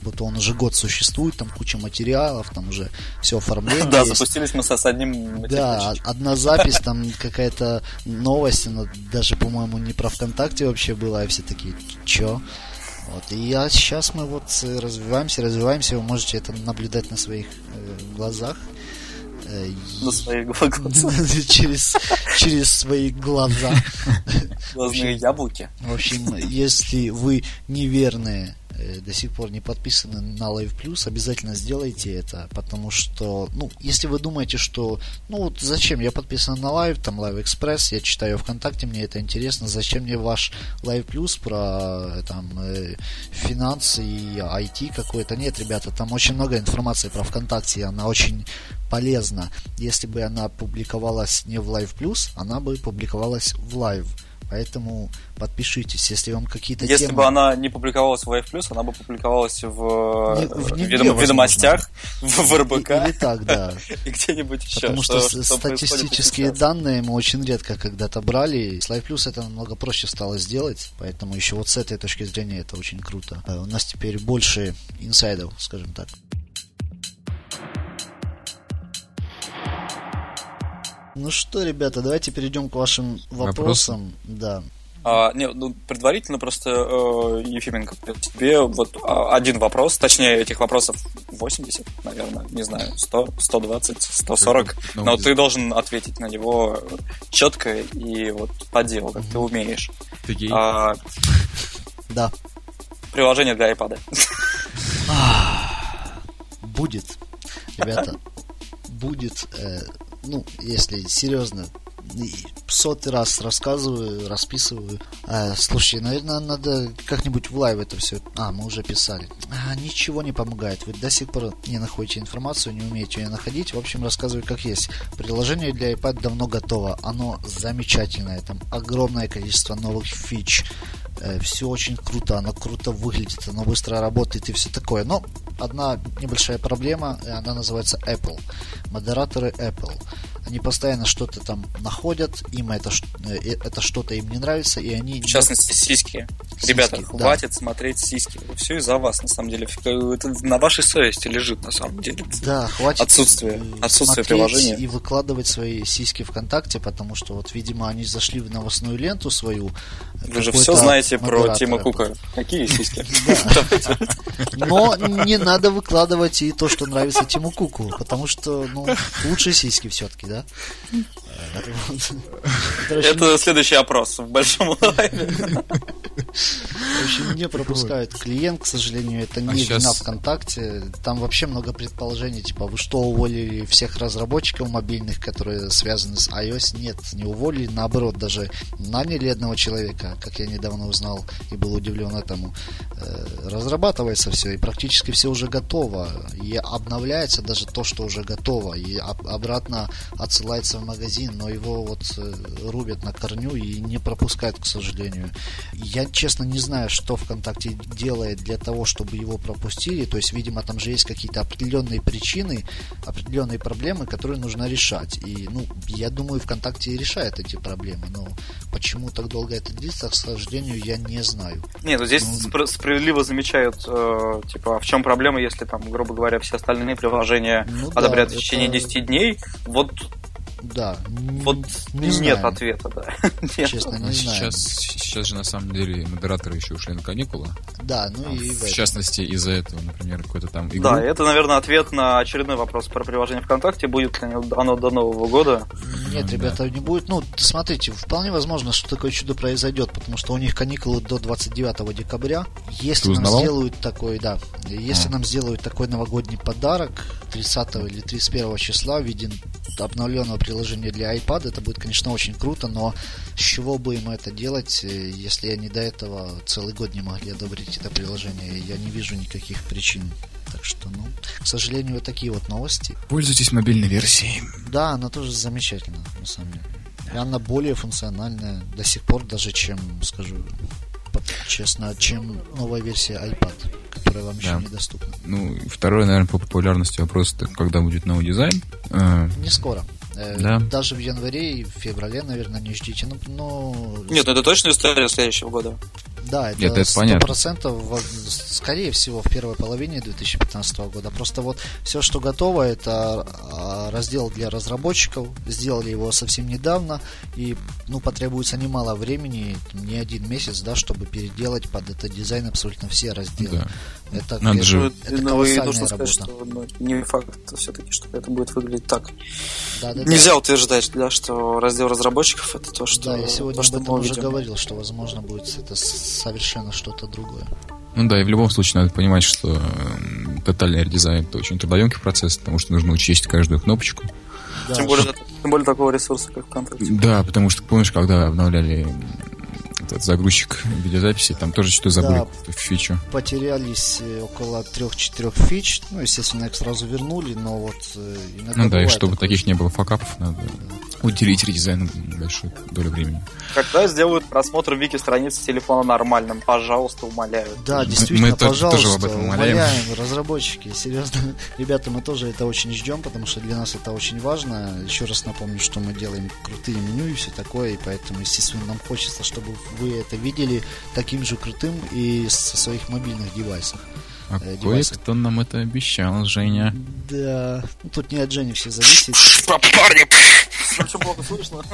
будто он уже год существует, там куча материалов, там уже все оформление. Да, запустились мы с одним Да, одна запись, там какая-то новость, она даже, по-моему, не про ВКонтакте вообще была, и все такие, чё? Вот. И я, сейчас мы вот развиваемся, развиваемся, вы можете это наблюдать на своих э, глазах. Э, на своих глазах. [laughs] через, через свои глаза. Глазные яблоки. В общем, если вы неверные до сих пор не подписаны на Live Plus, обязательно сделайте это, потому что, ну, если вы думаете, что, ну, вот зачем я подписан на Live, там Live Express, я читаю ВКонтакте, мне это интересно, зачем мне ваш Live Plus про, э, там, э, финансы и IT какой-то? Нет, ребята, там очень много информации про ВКонтакте, она очень полезна. Если бы она публиковалась не в Live Plus, она бы публиковалась в Live. Поэтому подпишитесь, если вам какие-то Если темы... бы она не публиковалась в Life она бы публиковалась в, не, в, ведом, ведомостях, в, в РБК. Или так, да. [laughs] И где-нибудь еще. Потому что, что, статистические данные мы очень редко когда-то брали. С Life Plus это намного проще стало сделать, поэтому еще вот с этой точки зрения это очень круто. Э, у нас теперь больше инсайдов, скажем так. Ну что, ребята, давайте перейдем к вашим вопросам. Вопрос? Да. А, не, ну, предварительно просто, э, Ефименко, тебе вот а, один вопрос, точнее, этих вопросов 80, наверное, не знаю, 100, 120, 140, но, но ты должен ответить на него четко и вот по делу, как угу. ты умеешь. Ты гей? А, да. Приложение для iPad. Будет, ребята, будет э, ну, если серьезно, сотый раз рассказываю, расписываю. А, слушай, наверное, надо как-нибудь в Live это все. А, мы уже писали. А, ничего не помогает. Вы до сих пор не находите информацию, не умеете ее находить. В общем, рассказываю как есть. Приложение для iPad давно готово. Оно замечательное. Там огромное количество новых фич. Э, все очень круто, оно круто выглядит, оно быстро работает и все такое. Но одна небольшая проблема, она называется Apple. Модераторы Apple. Они постоянно что-то там находят, им это, э, это что-то им не нравится, и они... В частности, сиськи. сиськи Ребята, хватит да. смотреть сиськи. Все из-за вас, на самом деле. Это на вашей совести лежит, на самом деле. Да, хватит отсутствие, отсутствие приложения. и выкладывать свои сиськи ВКонтакте, потому что вот, видимо, они зашли в новостную ленту свою. Вы же все знаете про Тима Кука. Какие сиськи? [laughs] Но не надо выкладывать и то, что нравится Тиму Куку, потому что, ну, лучше сиськи все-таки, да? Это следующий опрос в большом лайве. В общем, не пропускает клиент, к сожалению, это не а вина ВКонтакте. Там вообще много предположений, типа, вы что, уволили всех разработчиков мобильных, которые связаны с iOS? Нет, не уволили, наоборот, даже наняли одного человека, как я недавно узнал и был удивлен этому. Э, разрабатывается все, и практически все уже готово. И обновляется даже то, что уже готово, и обратно отсылается в магазин, но его вот э, рубят на корню и не пропускают, к сожалению. Я, честно, не знаю, что ВКонтакте делает для того, чтобы его пропустили. То есть, видимо, там же есть какие-то определенные причины, определенные проблемы, которые нужно решать. И, ну, я думаю, ВКонтакте решает эти проблемы. Но почему так долго это длится, к сожалению, я не знаю. Нет, ну здесь ну, справедливо замечают, э, типа, в чем проблема, если там, грубо говоря, все остальные приложения ну, одобряют да, в течение это... 10 дней. Вот да. Вот не нет знаем. ответа, да. [laughs] Честно, не сейчас, знаем. сейчас же на самом деле модераторы еще ушли на каникулы. Да, ну а, и в, в частности из-за этого, например, какой-то там игру. Да, это, наверное, ответ на очередной вопрос про приложение ВКонтакте. Будет ли оно до Нового года? Нет, ну, ребята, да. не будет. Ну, смотрите, вполне возможно, что такое чудо произойдет, потому что у них каникулы до 29 декабря. Если Ты нам сделают такой, да, если а. нам сделают такой новогодний подарок 30 или 31 числа в виде обновленного приложения для iPad, это будет, конечно, очень круто, но с чего бы им это делать, э, если они до этого целый год не могли одобрить это приложение? Я не вижу никаких причин Так что, ну, к сожалению, вот такие вот новости. Пользуйтесь мобильной версией. Да, она тоже замечательна, на самом деле. И она более функциональная до сих пор даже, чем, скажу честно, чем новая версия iPad, которая вам да. еще недоступна. Ну, второй, наверное, по популярности вопрос, когда будет новый дизайн. А, Не скоро. Э, да. Даже в январе и в феврале, наверное, не ждите. Но, но... Нет, ну это точно история следующего года. Да, это, Нет, это понятно. скорее всего, в первой половине 2015 года. Просто вот все, что готово, это а, раздел для разработчиков. Сделали его совсем недавно, и ну, потребуется немало времени, не один месяц, да, чтобы переделать под этот дизайн абсолютно все разделы. Да. Это, Надо это, же... это ну, колоссальная нужно сказать, что ну, не факт все-таки, что это будет выглядеть так. Да, да, Нельзя да. утверждать, да, что раздел разработчиков это то, что... Да, я сегодня то, что об этом уже говорил, что возможно будет это совершенно что-то другое. Ну да, и в любом случае надо понимать, что тотальный редизайн это очень трудоемкий процесс, потому что нужно учесть каждую кнопочку. Да, тем, более, тем более такого ресурса, как ВКонтакте. Да, потому что помнишь, когда обновляли этот загрузчик видеозаписи, там тоже что-то забыли, да, фичу. Потерялись э, около 3-4 фич, ну, естественно, их сразу вернули, но вот э, Ну да, и чтобы таких не было факапов, надо да. уделить редизайну большую долю времени. Когда сделают просмотр вики-страницы телефона нормальным, пожалуйста, умоляю. Да, действительно, мы пожалуйста, тоже об этом умоляем. умоляем. Разработчики, серьезно, [laughs] ребята, мы тоже это очень ждем, потому что для нас это очень важно. Еще раз напомню, что мы делаем крутые меню и все такое, и поэтому, естественно, нам хочется, чтобы вы это видели таким же крутым и со своих мобильных девайсов. А э, кое-кто нам это обещал, Женя. Да, ну, тут не от Жени все зависит. Парни! Все плохо слышно. [laughs]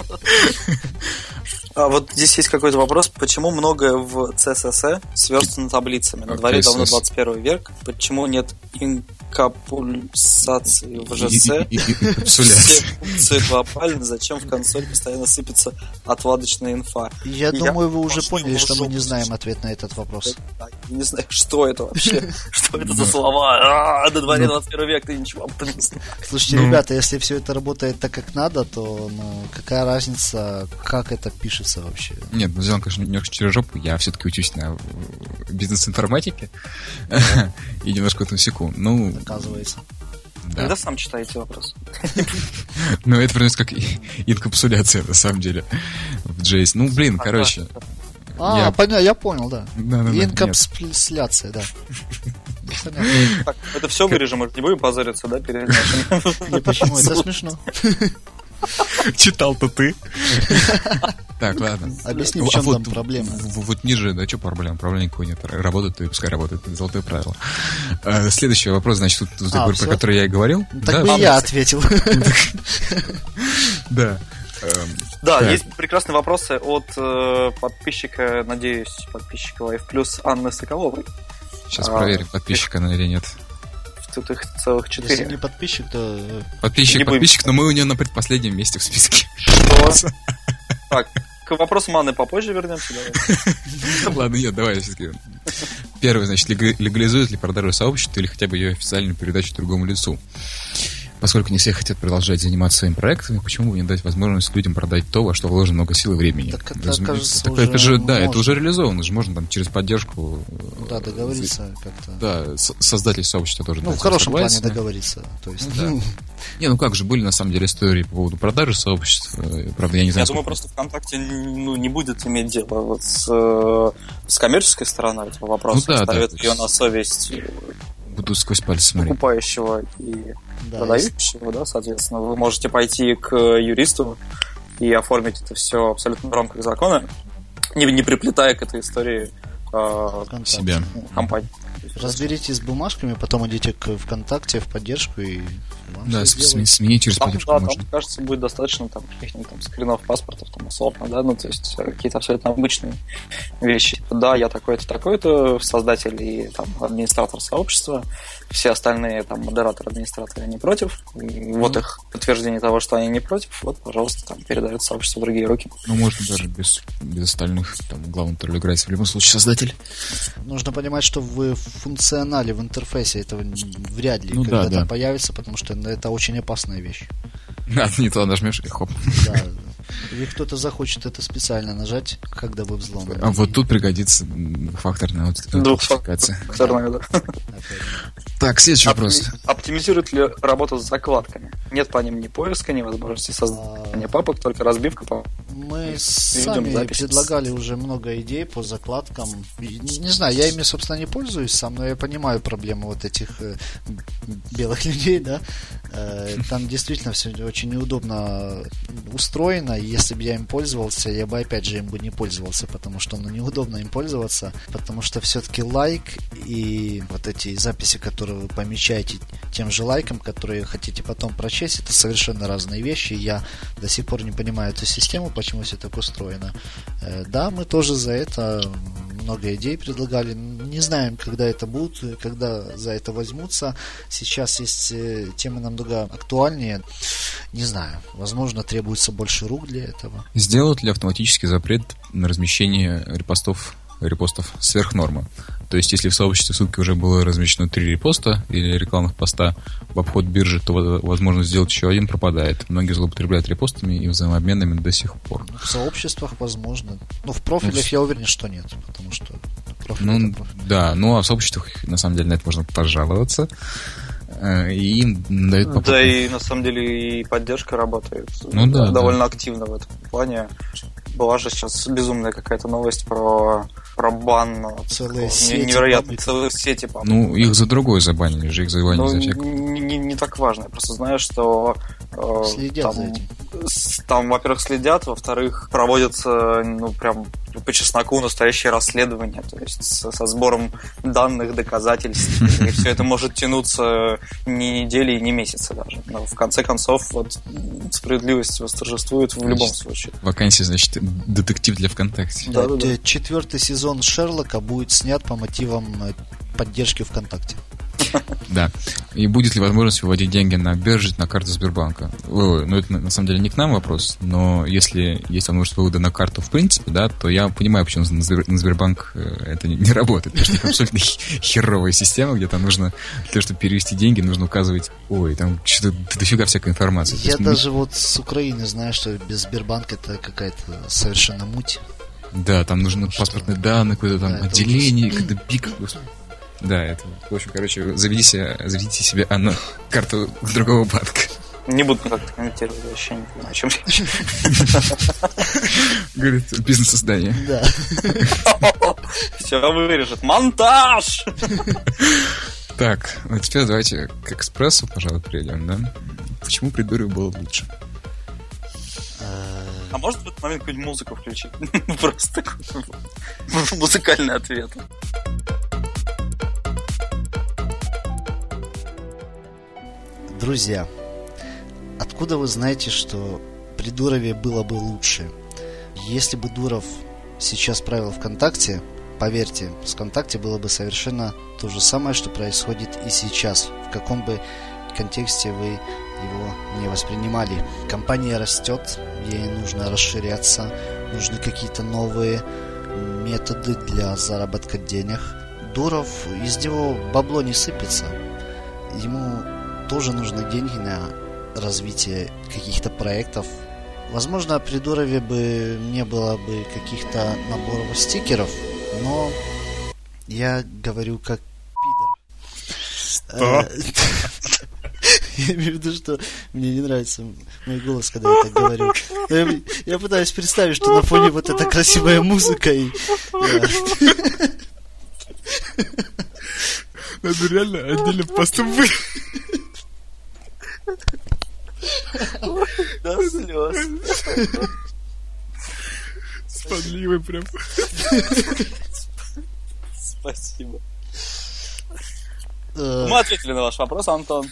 А вот здесь есть какой-то вопрос, почему многое в CSS сверстано таблицами? На дворе давно 21 век, почему нет инкапсуляции в ЖС? Все функции глобальны, зачем в консоль постоянно сыпется отладочная инфа? Я думаю, вы уже поняли, что мы не знаем ответ на этот вопрос. Я не знаю, что это вообще, [laughs] что это за слова. На дворе 21 век, ты ничего об этом не знаешь. Слушайте, ребята, если все это работает так, как надо, то ну, какая разница, как это пишется вообще? Нет, ну сделан, конечно, немножко через жопу. Я все-таки учусь на бизнес-информатике [laughs] и немножко в этом секу. Ну, оказывается. Да. Когда сам читаете вопрос? [laughs] Ну, это примерно как инкапсуляция, на самом деле, в JS. Ну, блин, короче. А, я... понятно, я понял, да. да, да Инкапсуляция, да. Так, это все вырежем, мы не будем позориться, да, перед? [laughs] Почему? Это смешно. Читал-то ты. Так, ладно. Объясни, в чем там проблема. Вот ниже, да, что проблема? Проблем никакой нет. Работает, и пускай работает. Золотое правило. А, следующий вопрос, значит, тут а, про который я и говорил. Так бы я ответил. Да. Да, есть прекрасные вопросы от э, подписчика, надеюсь, подписчика Life Plus Анны Соколовой. Сейчас проверим, подписчика она или нет тут их целых четыре. Если не подписчик, то... Э, подписчик, подписчик, но мы у нее на предпоследнем месте в списке. Что? [laughs] Так, к вопросу Маны попозже вернемся. [laughs] Ладно, нет, давай все-таки. Первый, значит, легализует ли продажу сообщества или хотя бы ее официальную передачу другому лицу? Поскольку не все хотят продолжать заниматься своими проектами, почему бы не дать возможность людям продать то, во что вложено много сил и времени? Так это, Разумеется. кажется, так, это же, да, это уже реализовано, же можно там через поддержку. Да, договориться как-то. Да, создатель сообщества тоже. Ну, в хорошем плане договориться. То есть, да. Не, ну как же, были на самом деле истории по поводу продажи сообщества. Правда, я не знаю. Я думаю, просто ВКонтакте ну, не будет иметь дело вот с, э, с коммерческой стороны этого вопроса. Ну, да, ставит да, ее на совесть буду сквозь пальцы смотреть. Покупающего и да, продающего, да, соответственно. Вы можете пойти к юристу и оформить это все абсолютно в рамках закона, не, не приплетая к этой истории э, себя. компании. Разберитесь с бумажками, потом идите к ВКонтакте в поддержку и да, см- сменить через там, поддержку да, можно. Там, кажется, будет достаточно там каких-нибудь там скринов паспортов, там, условно, да, ну, то есть какие-то абсолютно обычные вещи. Типа, да, я такой-то, такой-то, создатель и там администратор сообщества, все остальные там модераторы, администраторы не против, и mm. вот их подтверждение того, что они не против, вот, пожалуйста, там передают сообщество в другие руки. Ну, можно даже без, без остальных, там, главный роль играет в любом случае создатель. Нужно понимать, что в функционале, в интерфейсе этого вряд ли ну, когда-то да, да. появится, потому что это очень опасная вещь. А, не туда нажмешь и хоп. Да. Или кто-то захочет это специально нажать, когда вы взломаны. А вот тут пригодится факторная аутентификация. Двухфакторная, да. Так, следующий вопрос. Оптимизирует ли работу с закладками? Нет по ним ни поиска, ни возможности создания папок, только разбивка по Мы сами предлагали уже много идей по закладкам. Не знаю, я ими, собственно, не пользуюсь сам, но я понимаю проблему вот этих э, белых [laughs] людей, да. Э, там действительно все очень неудобно устроено, и если бы я им пользовался, я бы опять же им бы не пользовался, потому что ну, неудобно им пользоваться, потому что все-таки лайк и вот эти записи, которые вы помечаете тем же лайком, которые хотите потом прочесть, это совершенно разные вещи. Я до сих пор не понимаю эту систему, почему все так устроено. Э, да, мы тоже за это много идей предлагали. Не знаем, когда это будет, когда за это возьмутся. Сейчас есть э, темы намного актуальнее. Не знаю, возможно, требуется больше рук для этого. Сделают ли автоматический запрет на размещение репостов репостов сверх нормы. То есть, если в сообществе сутки уже было размещено три репоста или рекламных поста в обход биржи, то возможность сделать еще один пропадает. Многие злоупотребляют репостами и взаимообменами до сих пор. В сообществах возможно. Ну, в профилях ну, я уверен, что нет, потому что ну, да, ну а в сообществах, на самом деле, на это можно пожаловаться. Э, и им дают попытку. Да, и на самом деле и поддержка работает ну, да, довольно да. активно в этом плане. Была же сейчас безумная какая-то новость про про бан целые сети невероятно целые сети по ну их за другое забанили же их забанили ну, за всякое. не, не, не так важно. Я просто знаю что э, следят там, за этим там во-первых следят во-вторых проводятся ну прям по чесноку настоящее расследование, то есть со, со сбором данных, доказательств. И все это может тянуться не недели и не месяцы даже. Но в конце концов вот, справедливость восторжествует в любом случае. Вакансия, значит, детектив для ВКонтакте. Да, да, да. Четвертый сезон Шерлока будет снят по мотивам э, поддержки ВКонтакте. [laughs] Да. И будет ли возможность выводить деньги на бирже, на карту Сбербанка? Ну, это на самом деле не к нам вопрос, но если есть возможность вывода на карту в принципе, да, то я понимаю, почему на Сбербанк э, это не работает. Потому что это абсолютно [laughs] херовая система, где там нужно, для того, чтобы перевести деньги, нужно указывать, ой, там что-то дофига всякой информации. Я даже вот с Украины знаю, что без Сбербанка это какая-то совершенно муть. Да, там нужны паспортные данные, какое-то там да, отделение, какой-то [clears throat] пик. Да, это, в общем, короче, заведите, заведите себе оно, [laughs] карту другого банка. Не буду как-то комментировать, вообще не понимаю, о чем [laughs] Говорит, бизнес-создание. Да. [laughs] Все вырежет. Монтаж! Так, ну теперь давайте к экспрессу, пожалуй, перейдем, да? Почему придурю было лучше? А может в этот момент какую-нибудь музыку включить? Просто музыкальный ответ. Друзья, откуда вы знаете, что при Дурове было бы лучше? Если бы Дуров сейчас правил ВКонтакте, поверьте, с ВКонтакте было бы совершенно то же самое, что происходит и сейчас. В каком бы контексте вы его не воспринимали. Компания растет, ей нужно расширяться, нужны какие-то новые методы для заработка денег. Дуров, из него бабло не сыпется. Ему тоже нужны деньги на развитие каких-то проектов. Возможно, при Дурове бы не было бы каких-то наборов стикеров, но я говорю как пидор. Э, [laughs] я имею в виду, что мне не нравится мой голос, когда я так говорю. Я, я пытаюсь представить, что на фоне вот эта красивая музыка и... [laughs] Надо реально отдельно поступить. До слез. Спадливый прям. Спасибо. Э. Мы ответили на ваш вопрос, Антон.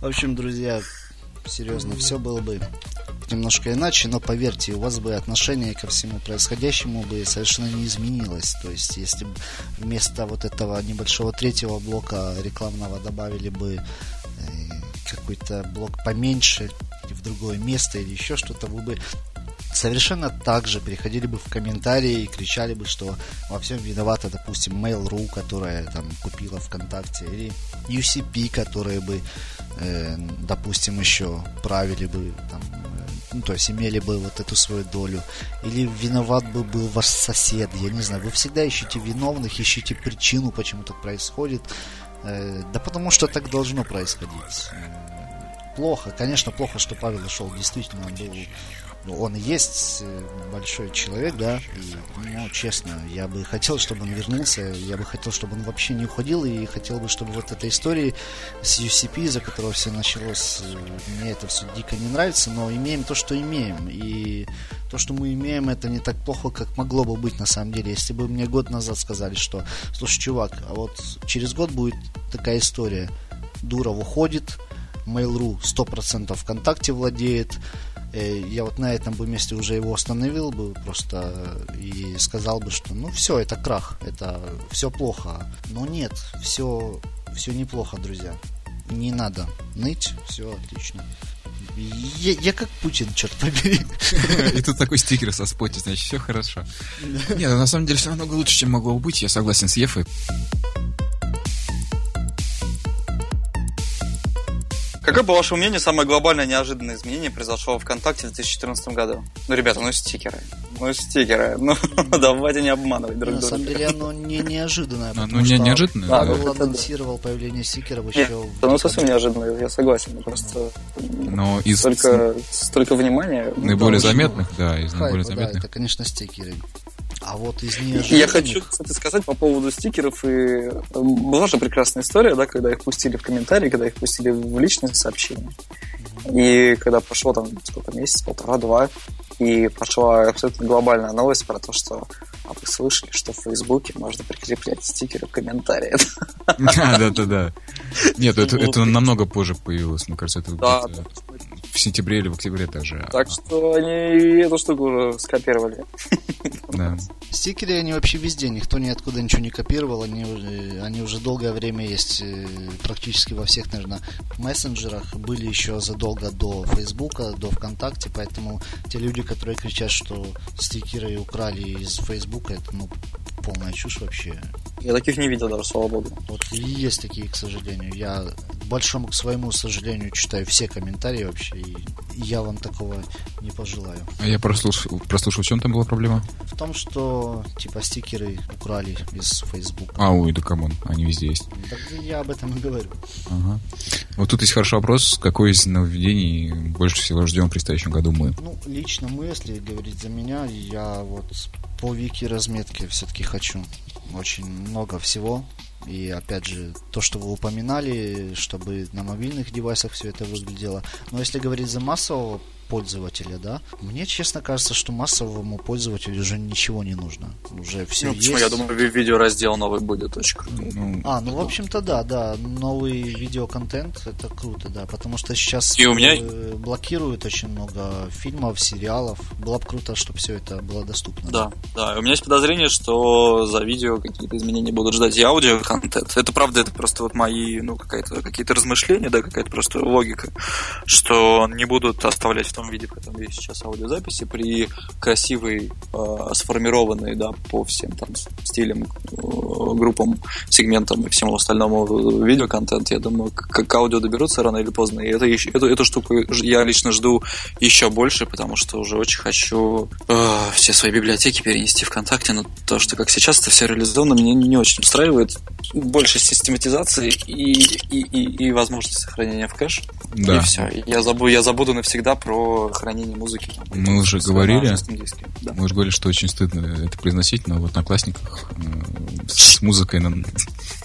В общем, друзья, серьезно, все было бы немножко иначе, но поверьте, у вас бы отношение ко всему происходящему бы совершенно не изменилось. То есть, если бы вместо вот этого небольшого третьего блока рекламного добавили бы какой-то блок поменьше в другое место или еще что-то, вы бы совершенно так же приходили бы в комментарии и кричали бы, что во всем виновата, допустим, Mail.ru, которая там купила ВКонтакте, или UCP, которые бы, э, допустим, еще правили бы там ну, то есть имели бы вот эту свою долю, или виноват бы был ваш сосед, я не знаю, вы всегда ищете виновных, ищете причину, почему так происходит, э, да потому что так должно происходить. Плохо, конечно, плохо, что Павел ушел, действительно, он был ну, он есть э, большой человек, да, и, ну, честно, я бы хотел, чтобы он вернулся, я бы хотел, чтобы он вообще не уходил, и хотел бы, чтобы вот эта история с UCP, за которого все началось, э, мне это все дико не нравится, но имеем то, что имеем, и то, что мы имеем, это не так плохо, как могло бы быть на самом деле. Если бы мне год назад сказали, что, слушай, чувак, а вот через год будет такая история, Дуров уходит, Mail.ru 100% ВКонтакте владеет, Э, я вот на этом бы месте уже его остановил бы просто и сказал бы, что ну все, это крах, это все плохо. Но нет, все, все неплохо, друзья. Не надо ныть, все отлично. Я, я как Путин, черт побери. [laughs] И тут такой стикер со споти, значит, все хорошо. Нет, на самом деле все намного лучше, чем могло быть. Я согласен с Ефой. Какое, по вашему мнению, самое глобальное неожиданное изменение произошло в ВКонтакте в 2014 году? Ну, ребята, ну стикеры. Ну, стикеры. [laughs] Ну, давайте не обманывать друг друга. На самом деле, оно не неожиданное. Ну, не неожиданное? Да, ну, анонсировал появление стикеров еще... Ну, совсем неожиданное, я согласен. Просто... Но из... Столько, столько внимания. Наиболее заметных, да, из наиболее заметных. это, конечно, стикеры. А вот из неожиданных... Я хочу, кстати, сказать по поводу стикеров. И э, была же прекрасная история, да, когда их пустили в комментарии, когда их пустили в личные сообщения. И когда прошло там сколько месяц, полтора-два, и пошла абсолютно глобальная новость про то, что а вы слышали, что в Фейсбуке можно прикреплять стикеры в комментарии. [laughs] Да, да, да, да. Нет, это, это намного позже появилось, мне кажется, это да, в сентябре или в октябре даже. Так что они эту штуку уже скопировали. Да. Стикеры, они вообще везде, никто ниоткуда ничего не копировал, они, они уже долгое время есть э, практически во всех, наверное, мессенджерах, были еще задолго до Фейсбука, до ВКонтакте, поэтому те люди, которые кричат, что стикеры украли из Фейсбука, это, ну, полная чушь вообще. Я таких не видел даже, слава богу. Вот и есть такие, к сожалению. Я большому к своему сожалению читаю все комментарии вообще, я вам такого не пожелаю. А я прослушал, прослушал, в чем там была проблема? В том, что типа стикеры украли из Facebook. А, ой, да come on, они везде есть. Так я об этом и говорю. Ага. Вот тут есть хороший вопрос, какой из нововведений больше всего ждем в предстоящем году мы? Ну, лично мы, если говорить за меня, я вот по wiki разметке все-таки хочу. Очень много всего. И опять же, то, что вы упоминали, чтобы на мобильных девайсах все это выглядело. Но если говорить за массового пользователя, да. Мне, честно кажется, что массовому пользователю уже ничего не нужно. Уже все ну, почему? есть. Я думаю, видеораздел новый будет очень круто. Ну, а, ну, в общем-то, да, да. Новый видеоконтент, это круто, да. Потому что сейчас И у меня... Э, блокируют очень много фильмов, сериалов. Было бы круто, чтобы все это было доступно. Да, да. И у меня есть подозрение, что за видео какие-то изменения будут ждать и аудиоконтент. Это правда, это просто вот мои, ну, какая-то, какие-то размышления, да, какая-то просто логика, что не будут оставлять в том том виде, в котором есть сейчас аудиозаписи, при красивой, э, сформированной, да, по всем там стилям, э, группам, сегментам и всему остальному видеоконтент, я думаю, к, к аудио доберутся рано или поздно. И это, эту, эту штуку я лично жду еще больше, потому что уже очень хочу э, все свои библиотеки перенести ВКонтакте, но то, что как сейчас это все реализовано, меня не очень устраивает. Больше систематизации и, и, и, и возможность сохранения в кэш. Да. И все. Я забуду, я забуду навсегда про хранение музыки. Там, мы уже говорили, да. мы уже говорили, что очень стыдно это произносить, но в Одноклассниках э, с музыкой нам...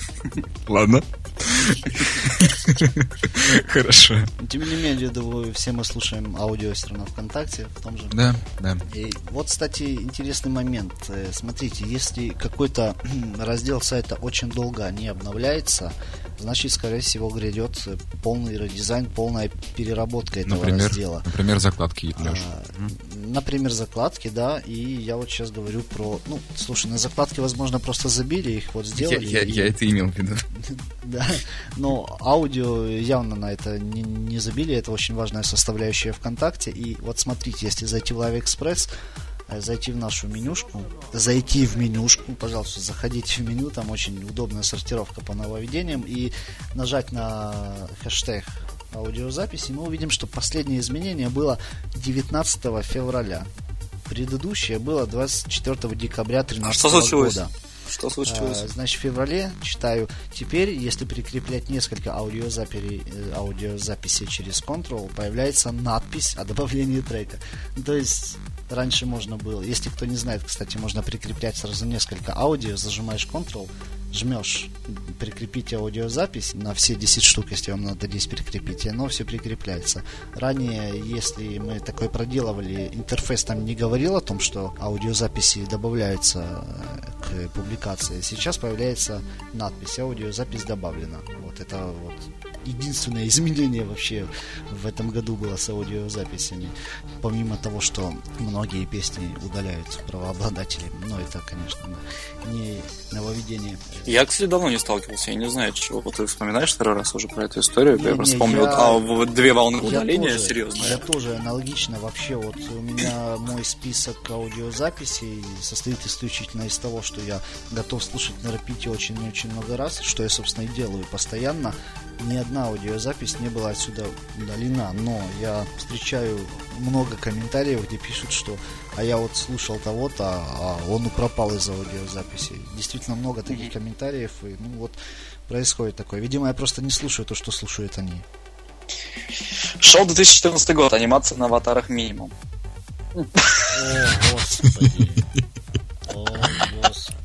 [laughs] Ладно. [laughs] Хорошо. Тем не менее, думаю, все мы слушаем аудио все равно ВКонтакте, в том же. Да, да. И вот, кстати, интересный момент. Э, смотрите, если какой-то [clears throat] раздел сайта очень долго не обновляется, значит, скорее всего, грядет полный редизайн, полная переработка этого например, раздела. Например, закладки, Леш. А, например, закладки, да, и я вот сейчас говорю про... Ну, слушай, на закладки, возможно, просто забили, их вот сделали. Я, я, и... я это имел в виду. [laughs] Да, [laughs] но аудио явно на это не, не забили, это очень важная составляющая ВКонтакте. И вот смотрите, если зайти в Live Express, э, зайти в нашу менюшку, зайти в менюшку, пожалуйста, заходите в меню, там очень удобная сортировка по нововведениям, и нажать на хэштег аудиозаписи, мы увидим, что последнее изменение было 19 февраля. Предыдущее было 24 декабря 2013 а что года. Что случилось? А, значит, в феврале, читаю, теперь, если прикреплять несколько аудиозаписей, э, аудиозаписей через Ctrl, появляется надпись о добавлении трека. То есть, раньше можно было, если кто не знает, кстати, можно прикреплять сразу несколько аудио, зажимаешь Ctrl, жмешь прикрепить аудиозапись на все 10 штук, если вам надо 10 прикрепить, оно все прикрепляется. Ранее, если мы такое проделывали, интерфейс там не говорил о том, что аудиозаписи добавляются э, к публикации. Сейчас появляется надпись «Аудиозапись добавлена». Вот это вот единственное изменение вообще в этом году было с аудиозаписями. Помимо того, что многие песни удаляют правообладатели. Но это, конечно, не нововведение. Я, кстати, давно не сталкивался. Я не знаю, чего. Вот ты вспоминаешь второй раз уже про эту историю. Не, я просто вспомнил. Я... А, две волны удаления, тоже, серьезно. Я тоже аналогично. Вообще, вот у меня мой список аудиозаписей состоит исключительно из того, что я готов слушать на репите очень-очень много раз, что я, собственно, и делаю постоянно ни одна аудиозапись не была отсюда удалена, но я встречаю много комментариев, где пишут, что а я вот слушал того-то, а он пропал из аудиозаписи. Действительно много таких комментариев, и ну вот происходит такое. Видимо, я просто не слушаю то, что слушают они. Шел 2014 год, анимация на аватарах минимум. О, господи. О, господи.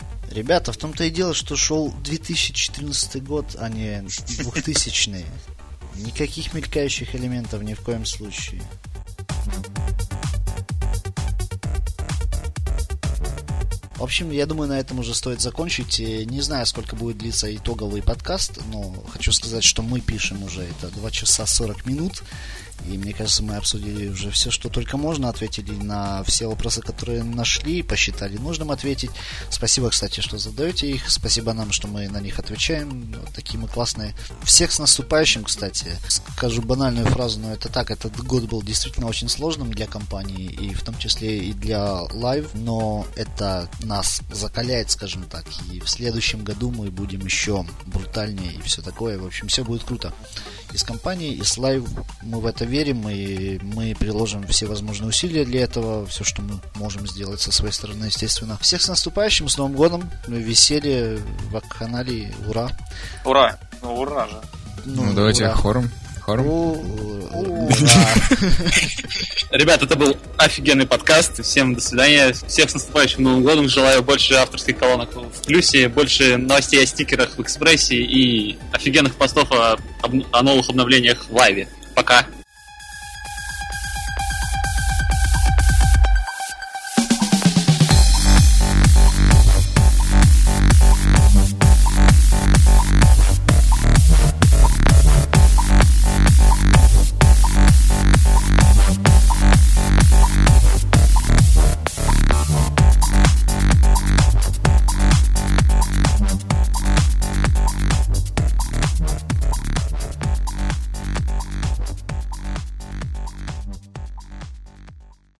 [laughs] Ребята, в том-то и дело, что шел 2014 год, а не 2000 Никаких мелькающих элементов ни в коем случае. В общем, я думаю, на этом уже стоит закончить. Не знаю, сколько будет длиться итоговый подкаст, но хочу сказать, что мы пишем уже это 2 часа 40 минут. И мне кажется, мы обсудили уже все, что только можно, ответили на все вопросы, которые нашли, посчитали нужным ответить. Спасибо, кстати, что задаете их. Спасибо нам, что мы на них отвечаем. Вот такие мы классные. Всех с наступающим, кстати. Скажу банальную фразу, но это так. Этот год был действительно очень сложным для компании, и в том числе и для Live, но это нас закаляет, скажем так. И в следующем году мы будем еще брутальнее и все такое. В общем, все будет круто из компании, из Live. Мы в это верим, и мы приложим все возможные усилия для этого, все, что мы можем сделать со своей стороны, естественно. Всех с наступающим, с Новым годом, веселье, в канале, ура! Ура! Ну, ура же! Ну, ну давайте ура. хором. Хором. [laughs] Ребят, это был офигенный подкаст. Всем до свидания. Всех с наступающим Новым годом. Желаю больше авторских колонок в плюсе, больше новостей о стикерах в экспрессе и офигенных постов о, о новых обновлениях в лайве. Пока.